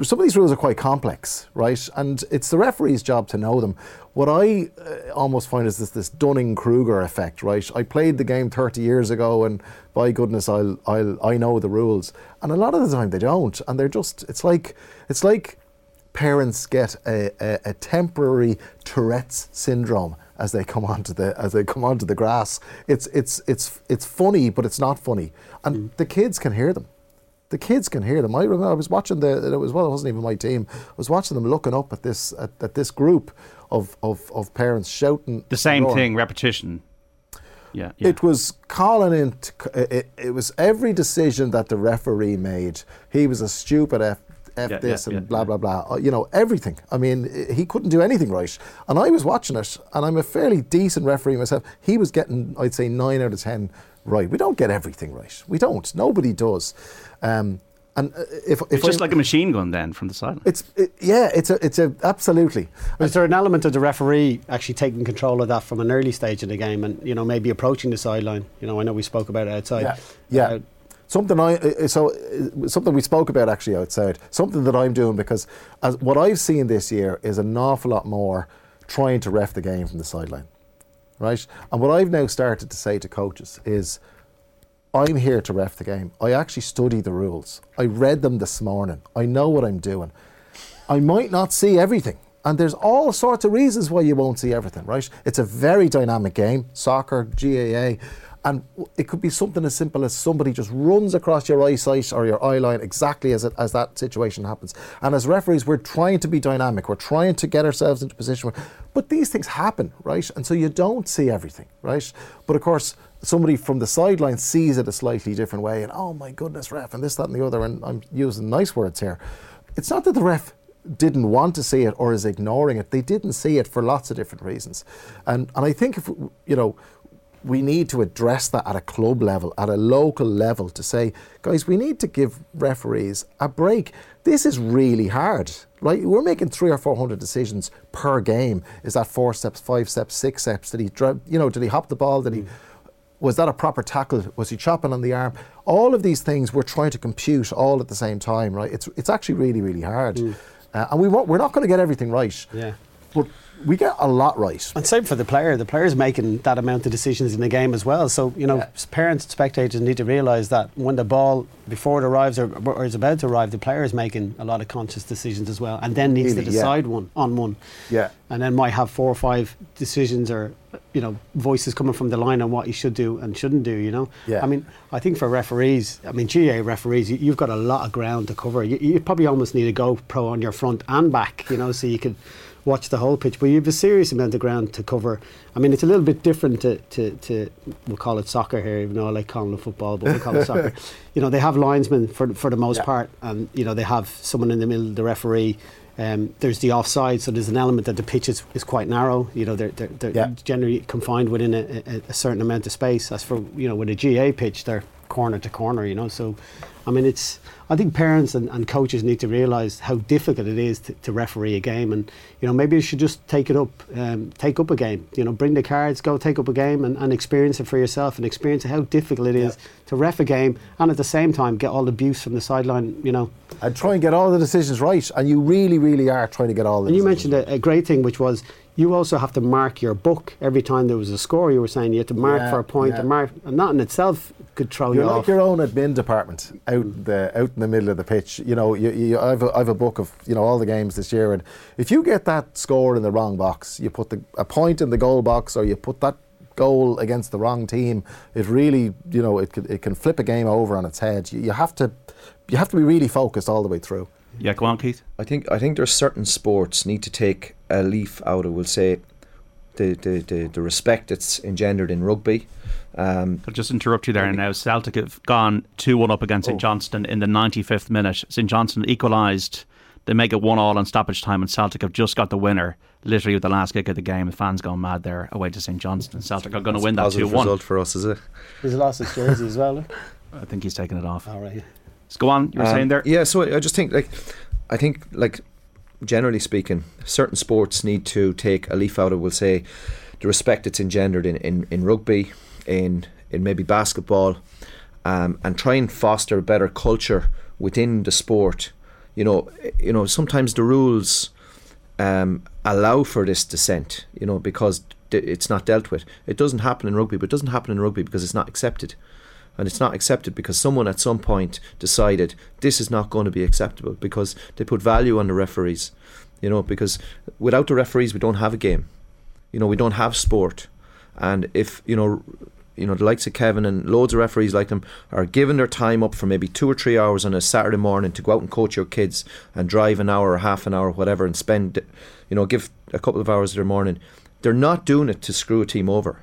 some of these rules are quite complex, right? And it's the referee's job to know them. What I uh, almost find is this this Dunning Kruger effect, right? I played the game 30 years ago, and by goodness, I'll, I'll I know the rules. And a lot of the time they don't, and they're just it's like it's like parents get a, a, a temporary Tourette's syndrome as they come onto the as they come onto the grass. It's it's it's it's funny, but it's not funny, and mm. the kids can hear them the kids can hear them. I remember I was watching the it was well, it wasn't even my team. I was watching them looking up at this at, at this group of, of, of parents shouting the same thing, repetition. Yeah, yeah, It was calling in. it, it, was every decision that the referee made. He was a stupid F, F yeah, this yeah, and blah blah blah. Uh, you know everything. I mean, he couldn't do anything right. And I was watching it, and I'm a fairly decent referee myself. He was getting, I'd say, nine out of ten right. We don't get everything right. We don't. Nobody does. Um, and uh, if, if it's just I, like a machine gun, then from the sideline. It's it, yeah, it's a it's a absolutely. Is there an element of the referee actually taking control of that from an early stage of the game, and you know maybe approaching the sideline? You know, I know we spoke about it outside. Yeah, yeah. Uh, something I uh, so uh, something we spoke about actually outside. Something that I'm doing because as what I've seen this year is an awful lot more trying to ref the game from the sideline, right? And what I've now started to say to coaches is I'm here to ref the game. I actually study the rules. I read them this morning. I know what I'm doing. I might not see everything. And there's all sorts of reasons why you won't see everything, right? It's a very dynamic game, soccer, GAA. And it could be something as simple as somebody just runs across your eyesight or your eye line exactly as, it, as that situation happens. And as referees, we're trying to be dynamic. We're trying to get ourselves into position where, but these things happen, right? And so you don't see everything, right? But of course, somebody from the sideline sees it a slightly different way and, oh my goodness, ref, and this, that, and the other. And I'm using nice words here. It's not that the ref didn't want to see it or is ignoring it. They didn't see it for lots of different reasons. And, and I think if, you know, we need to address that at a club level, at a local level, to say, guys, we need to give referees a break. This is really hard, right? We're making three or four hundred decisions per game. Is that four steps, five steps, six steps? Did he, you know, did he hop the ball? Did he? Was that a proper tackle? Was he chopping on the arm? All of these things we're trying to compute all at the same time, right? It's it's actually really really hard, uh, and we we're not going to get everything right. Yeah. But we get a lot right. And same for the player. The player's making that amount of decisions in the game as well. So, you know, Yeah. parents and spectators need to realise that when the ball, before it arrives or, or is about to arrive, the player is making a lot of conscious decisions as well and then needs Really, to yeah. decide one on one. Yeah. And then might have four or five decisions or, you know, voices coming from the line on what he should do and shouldn't do, you know? Yeah. I mean, I think for referees, I mean, GAA referees, you, you've got a lot of ground to cover. You, you probably almost need a GoPro on your front and back, you know, so you could watch the whole pitch. But you have a serious amount of ground to cover. I mean, it's a little bit different to, to, to we'll call it soccer here, even though I like calling it football, but we'll call it soccer. You know, they have linesmen for, for the most Yeah. part, and, you know, they have someone in the middle, the referee. Um, there's the offside, so there's an element that the pitch is, is quite narrow. You know, they're, they're, they're Yeah. generally confined within a, a, a certain amount of space. As for you know, with a GAA pitch, they're corner to corner. You know, so I mean, it's. I think parents and, and coaches need to realise how difficult it is to, to referee a game, and you know, maybe you should just take it up, um, take up a game. You know, bring the cards, go take up a game, and, and experience it for yourself, and experience how difficult it is to ref a game, and at the same time get all the abuse from the sideline. You know, And try and get all the decisions right. And you really, really are trying to get all the and you mentioned a, a great thing, which was you also have to mark your book every time there was a score. You were saying you had to mark Yeah, for a point, yeah. and mark, and that in itself could throw You're you like off. your own admin department out the out in the middle of the pitch. You know, you, you, I, have a, I have a book of you know all the games this year, and if you get that score in the wrong box, you put the, a point in the goal box, or you put that goal against the wrong team. It really, you know, it could, it can flip a game over on its head. You, you have to, you have to be really focused all the way through. Yeah, go on, Keith. I think I think there's certain sports need to take a leaf out of. We'll say the the, the, the respect that's engendered in rugby. Um, I'll just interrupt you there now. Celtic have gone 2 1 up against St Johnstone in the 95th minute. St Johnstone equalised. They make it 1 all on stoppage time, and Celtic have just got the winner literally with the last kick of the game. The fans gone mad there away to St Johnstone. Celtic are going to win that 2 positive 1. Was a result for us, is it? He's lost his jersey as well. Look. I think he's taking it off. All right. Let's go on. You were Um, saying there? Yeah, so I just think like I think like generally speaking, certain sports need to take a leaf out of we'll say the respect it's engendered in, in, in rugby, in in maybe basketball, um, and try and foster a better culture within the sport. You know, you know, sometimes the rules um, allow for this dissent, you know, because it's not dealt with. It doesn't happen in rugby, but it doesn't happen in rugby because it's not accepted. And it's not accepted because someone at some point decided this is not going to be acceptable because they put value on the referees. You know, because without the referees, we don't have a game. You know, we don't have sport. And if, you know, you know, the likes of Kevin and loads of referees like them are giving their time up for maybe two or three hours on a Saturday morning to go out and coach your kids and drive an hour or half an hour, or whatever, and spend, you know, give a couple of hours of their morning. They're not doing it to screw a team over.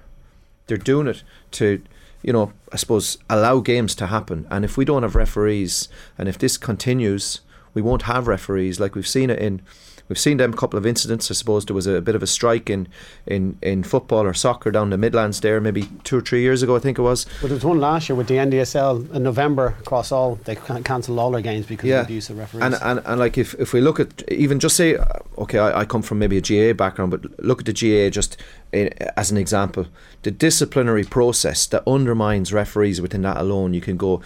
They're doing it to, you know, I suppose, allow games to happen. And if we don't have referees, and if this continues, we won't have referees. Like we've seen it in, we've seen them a couple of incidents. I suppose there was a bit of a strike in, in, in football or soccer down the Midlands there, maybe two or three years ago, I think it was. But there was one last year with the NDSL in November across all. They cancelled all their games because of abuse of referees. And, and and like if, if we look at even just say uh, okay I, I come from maybe a GAA background but look at the GAA just in, as an example the disciplinary process that undermines referees within that alone you can go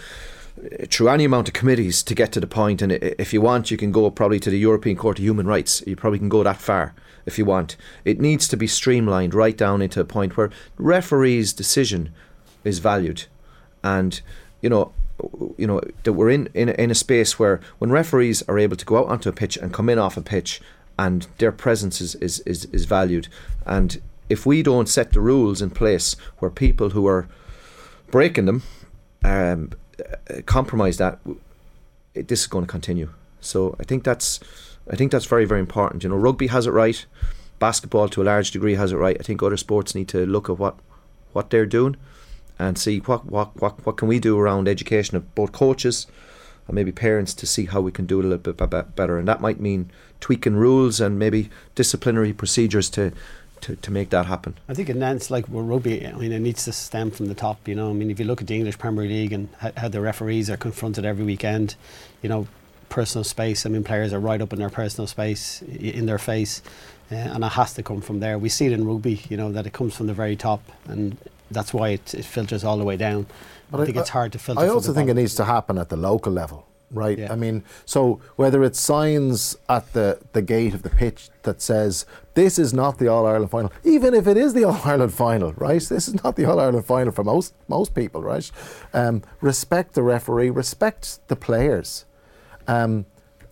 through any amount of committees to get to the point and if you want you can go probably to the European Court of Human Rights. You probably can go that far if you want. It needs to be streamlined right down into a point where referees decision is valued. And you know you know that we're in, in in a space where when referees are able to go out onto a pitch and come in off a pitch and their presence is, is, is, is valued. And if we don't set the rules in place where people who are breaking them um, Uh, compromise that it, this is going to continue. So I think that's I think that's very very important. You know rugby has it right. Basketball to a large degree has it right. I think other sports need to look at what what they're doing and see what, what, what, what can we do around education of both coaches and maybe parents to see how we can do it a little bit be- be- better. And that might mean tweaking rules and maybe disciplinary procedures to to, to make that happen. I think it needs like with rugby. I mean, it needs to stem from the top. You know, I mean, if you look at the English Premier League and how, how the referees are confronted every weekend, you know, personal space. I mean, players are right up in their personal space, in their face, uh, and it has to come from there. We see it in rugby, you know, that it comes from the very top, and that's why it, it filters all the way down. But I think it's hard to filter. I also think it needs to happen at the local level right? Yeah. I mean, so whether it's signs at the, the gate of the pitch that says this is not the All Ireland final, even if it is the All Ireland final, right? This is not the All Ireland final for most most people, right? Um, respect the referee, respect the players. Um,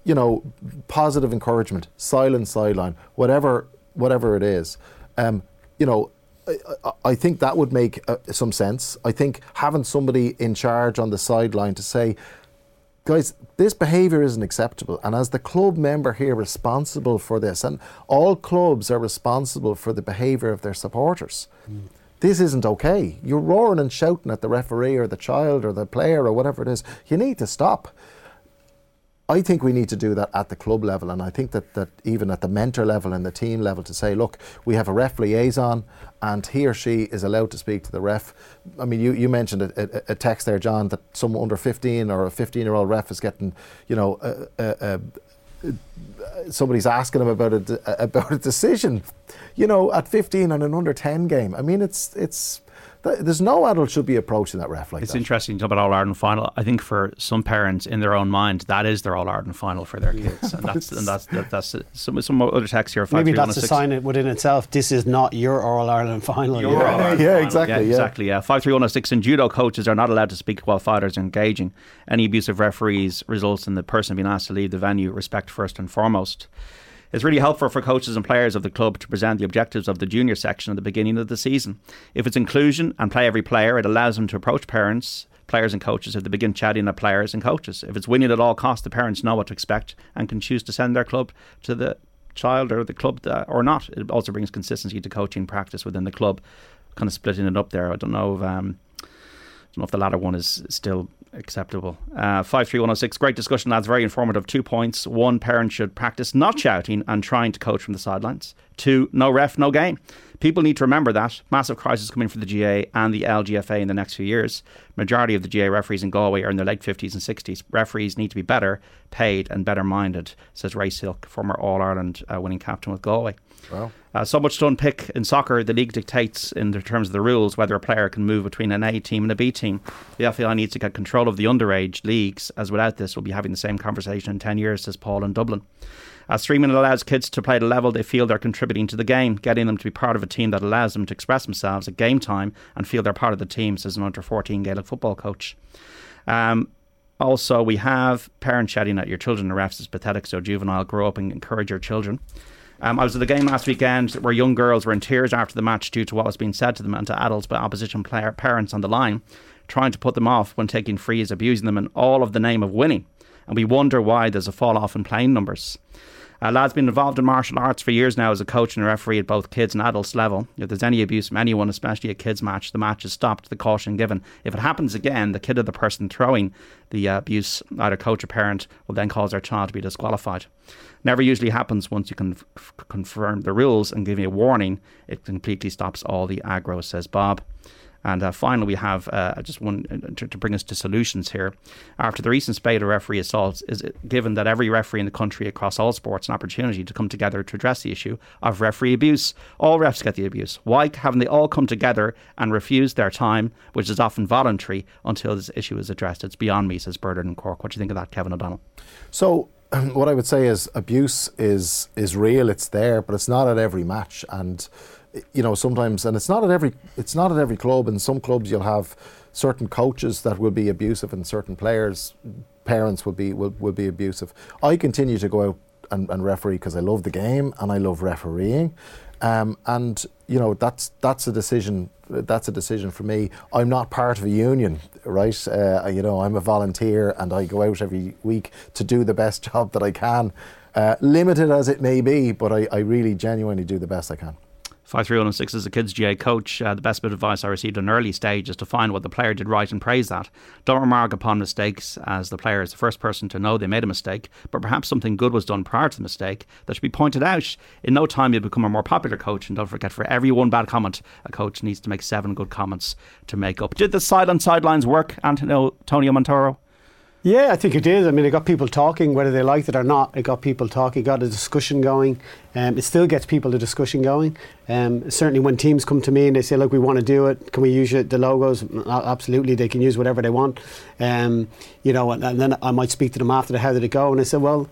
you know, positive encouragement, silent sideline, whatever whatever it is. Um, you know, I, I, think that would make uh, some sense. I think having somebody in charge on the sideline to say, guys, this behaviour isn't acceptable. And as the club member here responsible for this, and all clubs are responsible for the behaviour of their supporters. Mm. This isn't okay. You're roaring and shouting at the referee or the child or the player or whatever it is. You need to stop. I think we need to do that at the club level, and I think that, that even at the mentor level and the team level to say, look, we have a ref liaison, and he or she is allowed to speak to the ref. I mean, you, you mentioned a, a, a text there, John, that some under 15 or a 15 year old ref is getting, you know, a, somebody's asking him about a, about a decision, you know, at 15 on an under 10 game. I mean, it's it's there's no adult should be approaching that ref like it's that. It's interesting to talk about All Ireland final. I think for some parents in their own mind, that is their All Ireland final for their kids, and that's and that's that, that's uh, some some other text here. Maybe that's a sign within itself. This is not your All Ireland final. Your yeah, Ireland yeah, final. exactly. Yeah, yeah. exactly. Yeah, five three one zero six. And judo coaches are not allowed to speak while fighters are engaging. Any abuse of referees results in the person being asked to leave the venue. Respect first and foremost. It's really helpful for coaches and players of the club to present the objectives of the junior section at the beginning of the season. If it's inclusion and play every player, it allows them to approach parents, players, and coaches if they begin chatting at players and coaches. If it's winning at all costs, the parents know what to expect and can choose to send their club to the child or the club uh, or not. It also brings consistency to coaching practice within the club. Kind of splitting it up there. I don't know if um, I don't know if the latter one is still acceptable. Uh, 53106, great discussion, lads. Very informative. Two points. One, parents should practice not shouting and trying to coach from the sidelines. Two, no ref, no game. People need to remember that. Massive crisis coming for the GAA and the LGFA in the next few years. Majority of the GAA referees in Galway are in their late 50s and 60s. Referees need to be better paid and better minded, says Ray Silke, former All Ireland uh, winning captain with Galway. Wow. Uh, so much to unpick in soccer. The league dictates, in terms of the rules, whether a player can move between an A team and a B team. The FAI needs to get control of the underage leagues, as without this, we'll be having the same conversation in 10 years, says Paul in Dublin. Uh, streaming allows kids to play at a level they feel they're contributing to the game, getting them to be part of a team that allows them to express themselves at game time and feel they're part of the team, says an under 14 Gaelic football coach. Um, also, we have parents shouting at your children. The refs is pathetic, so juvenile, grow up and encourage your children. Um, I was at the game last weekend where young girls were in tears after the match due to what was being said to them and to adults by opposition player parents on the line, trying to put them off when taking frees, abusing them, in all of the name of winning. And we wonder why there's a fall off in playing numbers. Uh, lad's been involved in martial arts for years now as a coach and a referee at both kids and adults level. If there's any abuse from anyone, especially a kids match, the match is stopped, the caution given. If it happens again, the kid or the person throwing the uh, abuse, either coach or parent, will then cause their child to be disqualified. Never usually happens once you can confirm the rules and give me a warning. It completely stops all the aggro, says Bob. And uh, finally, we have uh, just one uh, to, to, bring us to solutions here. After the recent spate of referee assaults, is it given that every referee in the country across all sports an opportunity to come together to address the issue of referee abuse? All refs get the abuse. Why haven't they all come together and refused their time, which is often voluntary, until this issue is addressed? It's beyond me, says Bernard in Cork. What do you think of that, Kevin O'Donnell? So, what I would say is abuse is is real. It's there, but it's not at every match, and you know sometimes and it's not at every it's not at every club. In some clubs you'll have certain coaches that will be abusive and certain players parents will be will, will be abusive. I continue to go out and, and referee because i love the game and i love refereeing. Um, and you know that's that's a decision that's a decision for me. I'm not part of a union right? Uh, you know i'm a volunteer and i go out every week to do the best job that i can. Uh, limited as it may be but I, I really genuinely do the best i can 5306 is a kids GAA coach. Uh, the best bit of advice I received at an early stage is to find what the player did right and praise that. Don't remark upon mistakes, as the player is the first person to know they made a mistake, but perhaps something good was done prior to the mistake that should be pointed out. In no time, you'll become a more popular coach. And don't forget, for every one bad comment, a coach needs to make seven good comments to make up. Did the silent sidelines work, Antonio Montero? Yeah, I think it is. I mean, it got people talking, whether they liked it or not. It got people talking, got a discussion going. Um, it still gets people the discussion going. Um, certainly, when teams come to me and they say, "Look, we want to do it. Can we use it, the logos?" Absolutely, they can use whatever they want. Um, you know, and, and, then I might speak to them after the how did it go, and I said, "Well."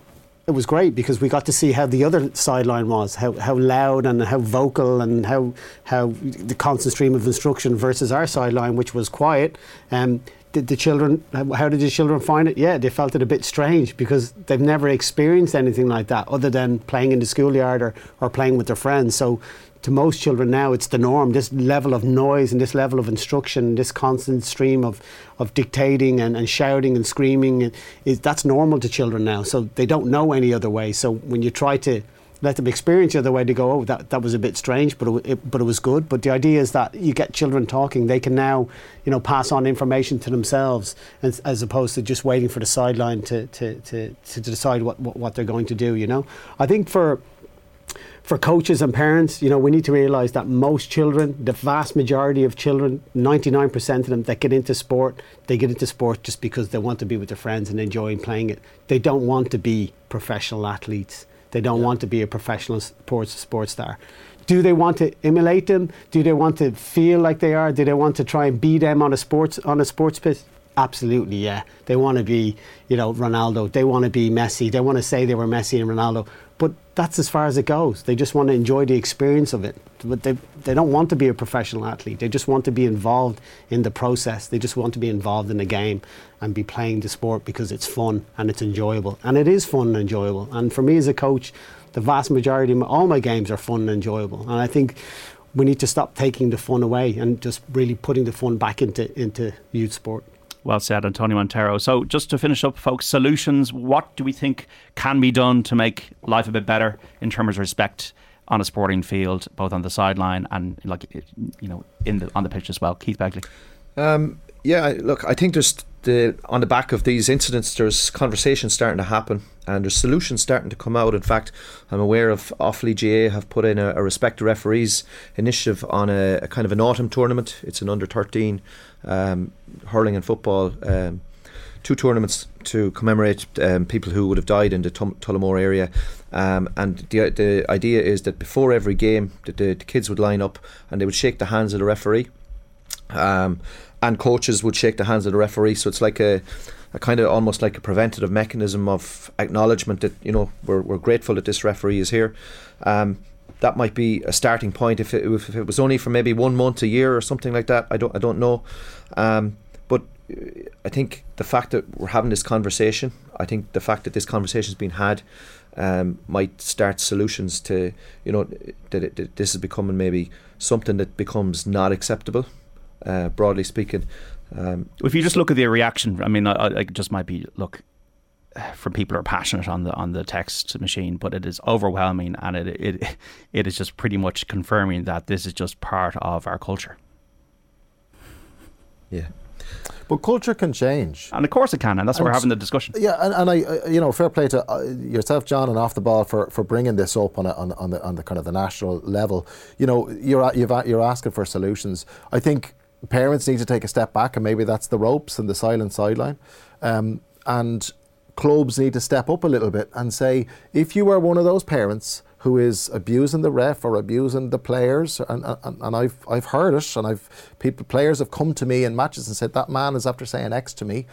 It was great because we got to see how the other sideline was, how, how loud and how vocal and how how the constant stream of instruction versus our sideline, which was quiet. Um, did the children how did the children find it? Yeah they felt it a bit strange because they've never experienced anything like that other than playing in the schoolyard or, or playing with their friends. So to most children now it's the norm. This level of noise and this level of instruction this constant stream of, of dictating and, and shouting and screaming is that's normal to children now. So they don't know any other way. So when you try to let them experience the other way. to go, oh, that, that was a bit strange, but it, but it was good. But the idea is that you get children talking, they can now, you know, pass on information to themselves, as, as opposed to just waiting for the sideline to, to, to, to decide what, what, what they're going to do. You know, I think for for coaches and parents, you know, we need to realise that most children, the vast majority of children, 99% of them that get into sport, they get into sport just because they want to be with their friends and enjoy playing it. They don't want to be professional athletes. They don't yeah. want to be a professional sports sports star. Do they want to emulate them? Do they want to feel like they are? Do they want to try and be them on a sports on a sports pitch? Absolutely, yeah. They want to be, you know, Ronaldo. They want to be Messi. They want to say they were Messi and Ronaldo. But that's as far as it goes. They just want to enjoy the experience of it. But they, they don't want to be a professional athlete. They just want to be involved in the process. They just want to be involved in the game and be playing the sport because it's fun and it's enjoyable. And it is fun and enjoyable. And for me as a coach, the vast majority of all my games are fun and enjoyable. And I think we need to stop taking the fun away and just really putting the fun back into, into youth sport. Well said, Antonio Montero. So, just to finish up, folks, solutions. What do we think can be done to make life a bit better in terms of respect on a sporting field, both on the sideline and, like, you know, in the on the pitch as well? Keith Begley. Um, yeah, look, I think there's the on the back of these incidents, there's conversations starting to happen and there's solutions starting to come out. In fact, I'm aware of Offaly GAA have put in a, a respect to referees initiative on a, a, kind of an autumn tournament. It's an under 13 um, hurling and football. Um, two tournaments to commemorate um, people who would have died in the Tum- Tullamore area. Um, and the, the idea is that before every game, the, the, the, kids would line up and they would shake the hands of the referee. Um, and coaches would shake the hands of the referee. So it's like a, a kind of almost like a preventative mechanism of acknowledgement that you know we're, we're grateful that this referee is here. Um, that might be a starting point if it, if it was only for maybe one month a year or something like that. I don't I don't know, um, but I think the fact that we're having this conversation, I think the fact that this conversation has been had. Um, might start solutions to you know that, it, that this is becoming maybe something that becomes not acceptable uh, broadly speaking. Um, if you just look at the reaction, I mean, I, I, it just might be look from people who are passionate on the on the text machine, but it is overwhelming, and it it it is just pretty much confirming that this is just part of our culture. Yeah. But culture can change, and of course it can, and that's why we're having the discussion. Yeah, and, and I, you know, fair play to uh, yourself, John, and off the ball for, for bringing this up on, a, on on the on the kind of the national level. You know, you're you're you're asking for solutions. I think parents need to take a step back, and maybe that's the ropes and the silent sideline. Um, and clubs need to step up a little bit and say, if you are one of those parents who is abusing the ref or abusing the players, and, and, and I've I've heard it, and I've people players have come to me in matches and said that man is after saying X to me.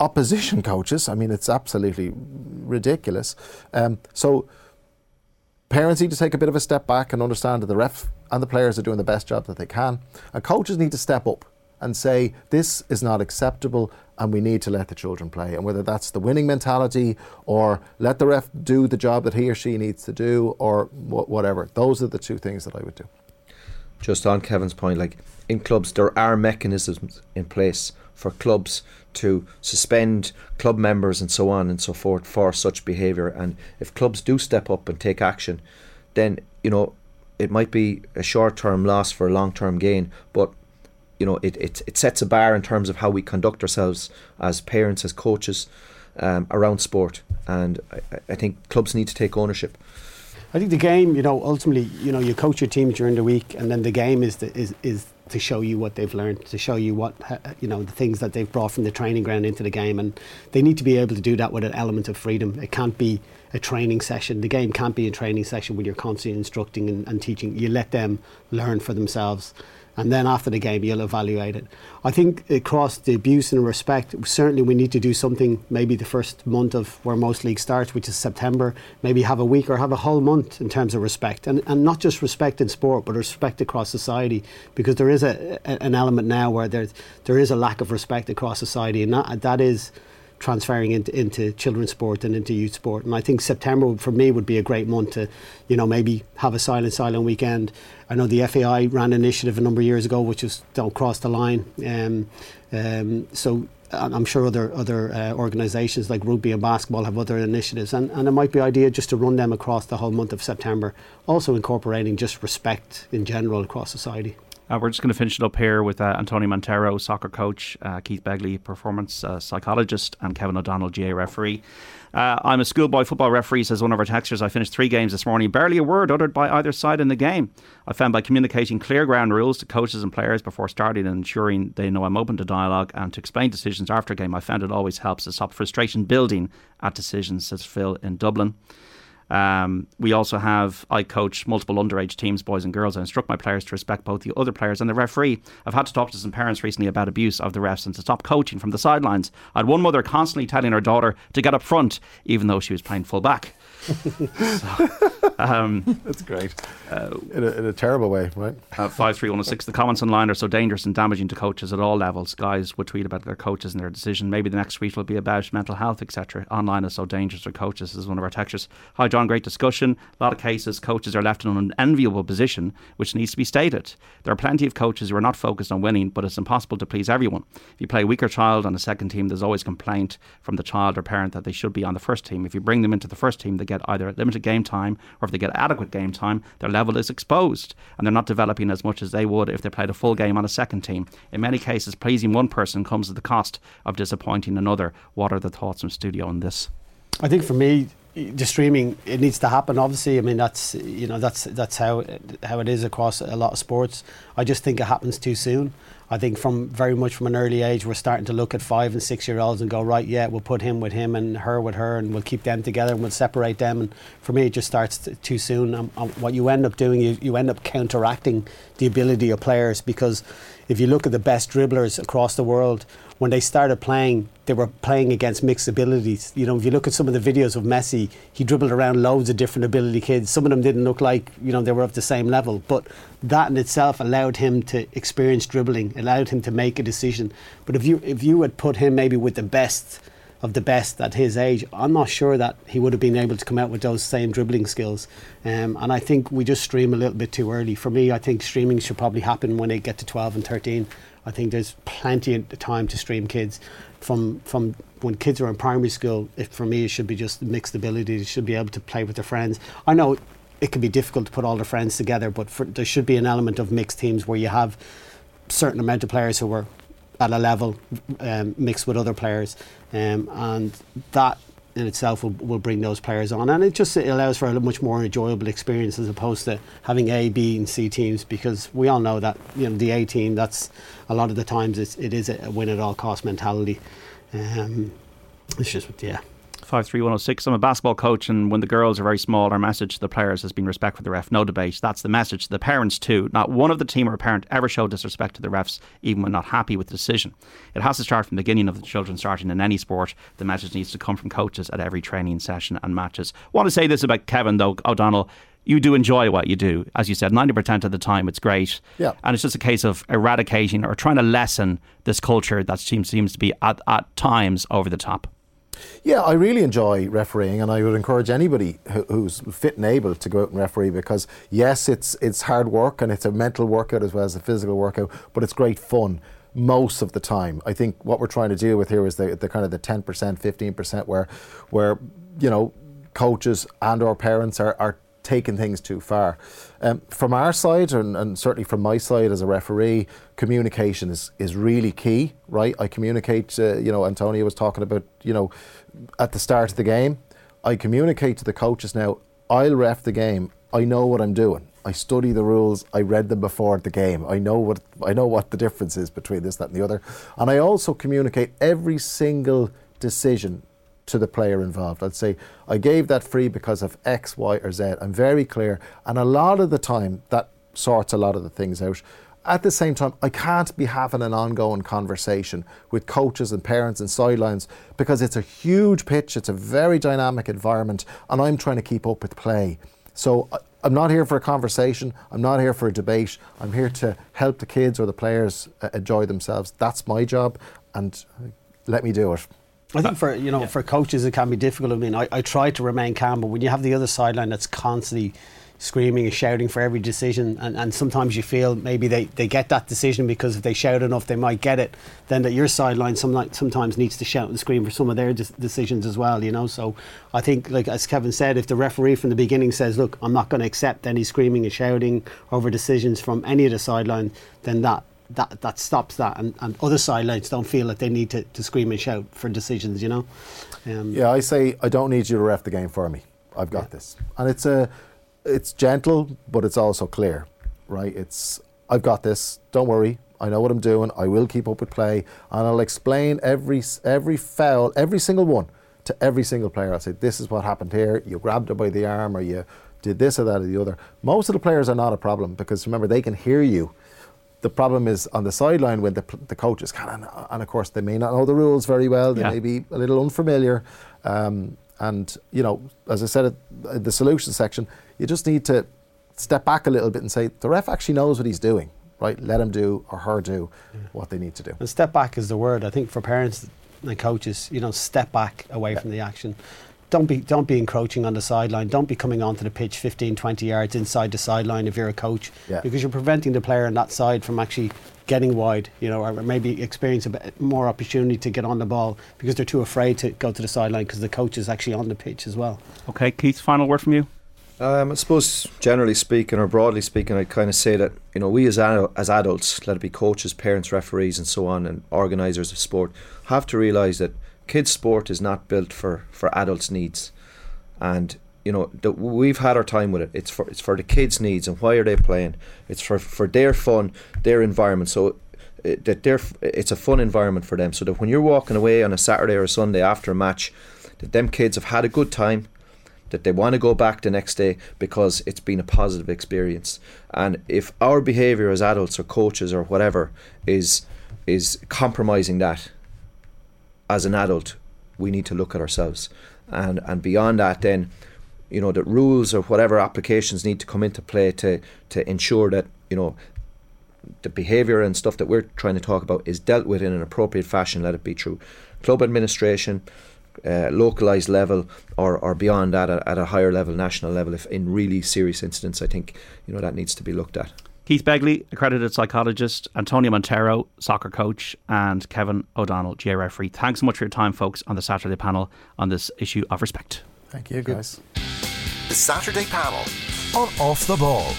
Opposition coaches, I mean, it's absolutely ridiculous. Um, so parents need to take a bit of a step back and understand that the ref and the players are doing the best job that they can. And coaches need to step up and say, this is not acceptable and we need to let the children play. And whether that's the winning mentality or let the ref do the job that he or she needs to do or wh- whatever, those are the two things that I would do. Just on Kevin's point, like in clubs, there are mechanisms in place for clubs to suspend club members and so on and so forth for such behaviour. And if clubs do step up and take action, then, you know, it might be a short term loss for a long term gain, but you know, it, it, it sets a bar in terms of how we conduct ourselves as parents, as coaches um, around sport. And I, I think clubs need to take ownership. I think the game, you know, ultimately, you know, you coach your team during the week, and then the game is the, is is to show you what they've learned, to show you what you know the things that they've brought from the training ground into the game, and they need to be able to do that with an element of freedom. It can't be a training session. The game can't be a training session when you're constantly instructing and, and teaching. You let them learn for themselves and then after the game you'll evaluate it. I think across the abuse and respect, certainly we need to do something maybe the first month of where most leagues start, which is September, maybe have a week or have a whole month in terms of respect. And, and not just respect in sport, but respect across society, because there is a, a an element now where there, there is a lack of respect across society, and that, that is transferring into, into children's sport and into youth sport. And I think September for me would be a great month to, you know, maybe have a silent silent weekend. I know the FAI ran an initiative a number of years ago, which was don't cross the line. Um, um, so I'm sure other other uh, organisations like rugby and basketball have other initiatives, and, and it might be idea just to run them across the whole month of September, also incorporating just respect in general across society. Uh, we're just going to finish it up here with uh, Antonio Montero, soccer coach, uh, Keith Begley, performance uh, psychologist, and Kevin O'Donnell, GAA referee. Uh, I'm a schoolboy football referee, says one of our texters. I finished three games this morning, barely a word uttered by either side in the game. I found by communicating clear ground rules to coaches and players before starting and ensuring they know I'm open to dialogue and to explain decisions after a game, I found it always helps to stop frustration building at decisions, says Phil in Dublin. Um, we also have I coach multiple underage teams, boys and girls. I instruct my players to respect both the other players and the referee. I've had to talk to some parents recently about abuse of the refs and to stop coaching from the sidelines. I had one mother constantly telling her daughter to get up front, even though she was playing full back so, um, That's great. Uh, in, a, in, a, terrible way, right? Uh, 53106. The comments online are so dangerous and damaging to coaches at all levels. Guys would tweet about their coaches and their decision. Maybe the next tweet will be about mental health, etc. Online is so dangerous for coaches, This is one of our textures. Hi, John. Great discussion. A lot of cases, coaches are left in an enviable position, which needs to be stated. There are plenty of coaches who are not focused on winning, but it's impossible to please everyone. If you play a weaker child on a second team, there's always complaint from the child or parent that they should be on the first team. If you bring them into the first team, they get either limited game time or if they get adequate game time, their level is exposed and they're not developing as much as they would if they played a full game on a second team. In many cases, pleasing one person comes at the cost of disappointing another. What are the thoughts from studio on this? I think for me, the streaming it needs to happen. Obviously, I mean that's you know that's that's how how it is across a lot of sports. I just think it happens too soon. I think from very much from an early age, we're starting to look at five and six year olds and go, right, yeah, we'll put him with him and her with her, and we'll keep them together and we'll separate them. And for me, it just starts t- too soon. Um, um, what you end up doing, you, you end up counteracting the ability of players because if you look at the best dribblers across the world, when they started playing, they were playing against mixed abilities. You know, if you look at some of the videos of Messi, he dribbled around loads of different ability kids. Some of them didn't look like, you know, they were of the same level. But that in itself allowed him to experience dribbling, allowed him to make a decision. But if you if you had put him maybe with the best of the best at his age, I'm not sure that he would have been able to come out with those same dribbling skills. Um, and I think we just stream a little bit too early. For me, I think streaming should probably happen when they get to 12 and 13. I think there's plenty of time to stream kids from from when kids are in primary school. If for me, it should be just mixed ability. They should be able to play with their friends. I know it can be difficult to put all their friends together, but for, there should be an element of mixed teams where you have certain amount of players who are at a level um, mixed with other players, um, and that in itself will, will bring those players on, and it just it allows for a much more enjoyable experience as opposed to having A, B, and C teams because we all know that you know the A team that's a lot of the times it's, it is a win at all cost mentality. Um, it's just yeah. 53106. I'm a basketball coach, and when the girls are very small, our message to the players has been respect for the ref, no debate. That's the message to the parents, too. Not one of the team or parent ever showed disrespect to the refs, even when not happy with the decision. It has to start from the beginning of the children starting in any sport. The message needs to come from coaches at every training session and matches. I want to say this about Kevin, though, O'Donnell you do enjoy what you do. As you said, 90% of the time it's great. Yeah. And it's just a case of eradicating or trying to lessen this culture that seems, seems to be at, at times over the top. Yeah, I really enjoy refereeing, and I would encourage anybody who's fit and able to go out and referee because yes, it's it's hard work and it's a mental workout as well as a physical workout, but it's great fun most of the time. I think what we're trying to deal with here is the, the kind of the ten percent, fifteen percent, where where you know coaches and or parents are, are taken things too far. Um, from our side, and, and, certainly from my side as a referee, communication is, is really key, right? I communicate, uh, you know, Antonio was talking about, you know, at the start of the game, I communicate to the coaches now, I'll ref the game, I know what I'm doing. I study the rules. I read them before the game. I know what I know what the difference is between this, that, and the other. And I also communicate every single decision to the player involved. I'd say I gave that free because of X, Y, or Z. I'm very clear, and a lot of the time that sorts a lot of the things out. At the same time, I can't be having an ongoing conversation with coaches and parents and sidelines because it's a huge pitch, it's a very dynamic environment, and I'm trying to keep up with play. So I'm not here for a conversation. I'm not here for a debate. I'm here to help the kids or the players uh, enjoy themselves. That's my job, and let me do it. I think for you know yeah. for coaches it can be difficult. I mean, I, I try to remain calm, but when you have the other sideline that's constantly screaming and shouting for every decision and, and sometimes you feel maybe they, they get that decision because if they shout enough they might get it then that your sideline some, sometimes needs to shout and scream for some of their de- decisions as well you know so I think like as Kevin said if the referee from the beginning says look I'm not going to accept any screaming and shouting over decisions from any of the sideline then that that that stops that and, and other sidelines don't feel that they need to, to scream and shout for decisions you know um, yeah I say I don't need you to ref the game for me I've got yeah. this and it's a it's gentle, but it's also clear, right? It's I've got this. Don't worry. I know what I'm doing. I will keep up with play, and I'll explain every every foul, every single one, to every single player. I'll say this is what happened here. You grabbed her by the arm, or you did this or that or the other. Most of the players are not a problem because remember they can hear you. The problem is on the sideline when the, the coaches can, and of course they may not know the rules very well. They yeah. may be a little unfamiliar. Um, and you know, as I said at the solution section, you just need to step back a little bit and say the ref actually knows what he's doing, right? Let him do or her do yeah. what they need to do. And step back is the word. I think for parents and coaches, you know, step back away yeah. from the action. Don't be don't be encroaching on the sideline. Don't be coming onto the pitch 15, 20 yards inside the sideline if you're a coach, yeah. because you're preventing the player on that side from actually getting wide, you know, or maybe experience a bit more opportunity to get on the ball because they're too afraid to go to the sideline because the coach is actually on the pitch as well. Okay, Keith, final word from you. Um, I suppose, generally speaking, or broadly speaking, I'd kind of say that you know we as as adults, let it be coaches, parents, referees, and so on, and organisers of sport, have to realise that kids' sport is not built for for adults' needs, and you know the, we've had our time with it. It's for it's for the kids' needs, and why are they playing? It's for for their fun, their environment. So it, that they're it's a fun environment for them. So that when you're walking away on a Saturday or a Sunday after a match, that them kids have had a good time that they want to go back the next day because it's been a positive experience. And if our behavior as adults or coaches or whatever is is compromising that as an adult, we need to look at ourselves. And and beyond that then you know that rules or whatever applications need to come into play to to ensure that you know the behavior and stuff that we're trying to talk about is dealt with in an appropriate fashion let it be through club administration uh, localized level or, or beyond that at, at a higher level, national level, if in really serious incidents, I think you know that needs to be looked at. Keith Begley, accredited psychologist, Antonio Montero, soccer coach, and Kevin O'Donnell, GAA referee. Thanks so much for your time, folks, on the Saturday panel on this issue of respect. Thank you, guys. The Saturday panel on Off the Ball.